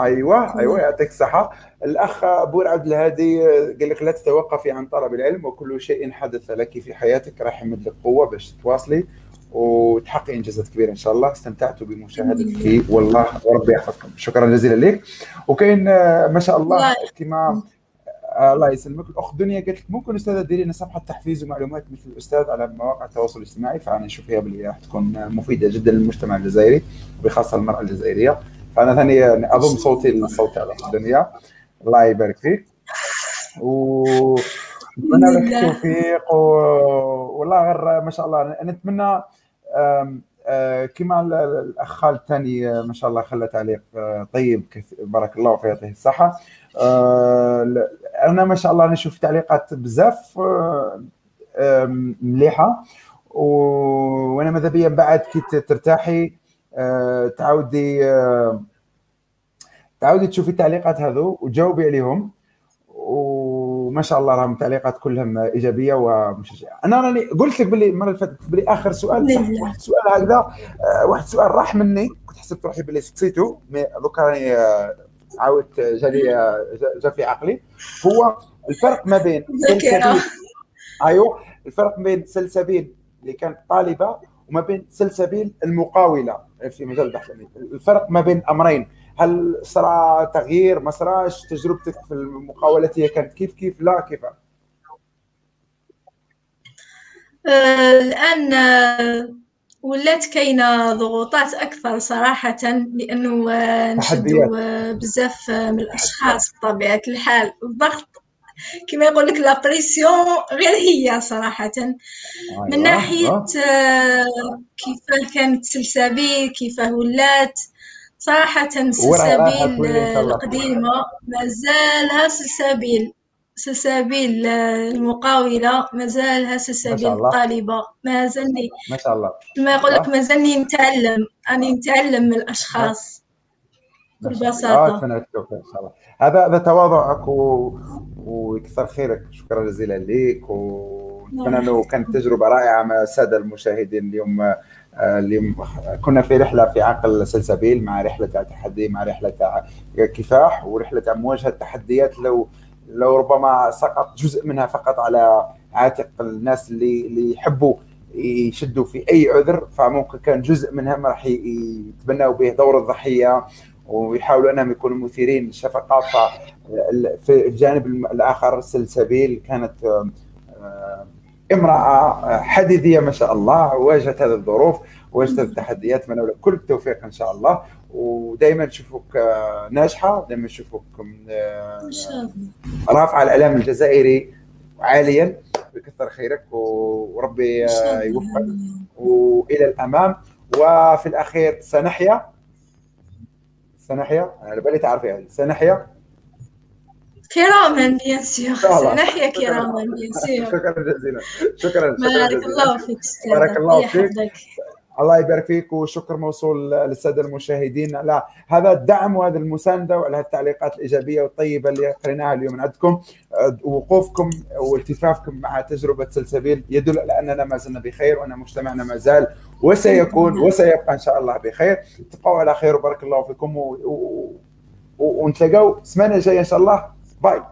أيوه أيوه يعطيك الصحة. الأخ أبو عبد الهادي قال لك لا تتوقفي عن طلب العلم وكل شيء حدث لك في حياتك راح يمد لك قوة باش تواصلي وتحققي إنجازات كبيرة إن شاء الله. استمتعت بمشاهدتك والله وربي يحفظكم. شكرا جزيلا لك. وكاين ما شاء الله كما الله يسلمك. الاخت دنيا قالت لك ممكن أستاذة ديري لنا صفحة تحفيز ومعلومات مثل الأستاذ على مواقع التواصل الاجتماعي فأنا نشوف فيها باللي راح تكون مفيدة جدا للمجتمع الجزائري وبخاصة المرأة الجزائرية. فانا ثاني أضم صوتي للصوت على الدنيا. الله يبارك فيك. و نتمنى لك التوفيق و... والله غير ما شاء الله. نتمنى كما الأخ خالد الثاني ما شاء الله خلى تعليق طيب بارك الله فيه يعطيه الصحة. أنا ما شاء الله نشوف تعليقات بزاف مليحة. وأنا ماذا بيا؟ بعد كي ترتاحي. تعاودي تعاودي تشوفي التعليقات هذو وتجاوبي عليهم. وما شاء الله راهم تعليقات كلهم إيجابية ومشجعة. أنا راني قلت لك باللي المرة اللي فاتت باللي آخر سؤال صح؟ واحد سؤال هكذا واحد سؤال راح مني. كنت حسبت روحي باللي سقسيتو مي دوكا راني عاودت جالي جا في عقلي. هو الفرق ما بين سلسبيل أيوه الفرق بين سلسبيل اللي كانت طالبة وما بين سلسبيل المقاولة. في مجال البحث العلمي الفرق ما بين أمرين. هل صرا تغيير ما صراش تجربتك في المقاولة هي كانت كيف كيف؟ لا كيف؟ الآن ولات كاينة ضغوطات أكثر صراحة لأنه نشدوا بزاف من الأشخاص بطبيعة الحال. الضغط كما يقول لك لا بريسيون غير هي صراحة. من ناحية كيف كانت سلسبيل كيف ولات صراحة سلسبيل القديمة ما زالها سلسبيل سلسبيل المقاولة ما زالها سلسبيل الطالبة ما زلني ما شاء الله. ما يقول لك ما زلني نتعلم. أنا نتعلم من الأشخاص. ببساطة. إن شاء الله. هذا هذا تواضعك و... ويكثر خيرك. شكرا جزيلا لك ونتمنى انه كانت تجربة رائعة مع الساده المشاهدين اليوم اللي كنا في رحلة في عقل سلسبيل مع رحلة تاع تحدي مع رحلة تاع كفاح ورحلة تاع مواجهه التحديات لو لو ربما سقط جزء منها فقط على عاتق الناس اللي اللي يحبوا يشدوا في أي عذر فممكن كان جزء منهم راح يتبنوا به دور الضحية. ويحاولوا انهم يكونوا مثيرين للشفقة. في الجانب الآخر سلسبيل كانت امرأة حديدية ما شاء الله واجهت هذه الظروف واجهت التحديات لك كل التوفيق إن شاء الله. ودائما نشوفك ناجحة دائما نشوفك رافعة الاعلام الجزائري عاليا. بكثر خيرك وربي يوفقك. وإلى الأمام. وفي الأخير سنحيا. سنحيا أنا بالي تعرفي سنحيا. كراما بيان سيغ نحيا كراما بيان (laughs) سيغ شكرا جزيلا. شكرا بارك الله فيك بارك الله فيك. الله يبارك فيك وشكر موصول للساده المشاهدين. على هذا الدعم وهذه المساندة وعلى التعليقات الإيجابية والطيبة اللي قريناها اليوم عندكم. وقوفكم والتفافكم مع تجربة سلسبيل يدل على أننا ما زلنا بخير وأن مجتمعنا ما زال وسيكون وسيبقى إن شاء الله بخير. تبقوا على خير وبارك الله فيكم و... و... ونتلاقوا السمانة الجاية إن شاء الله. باي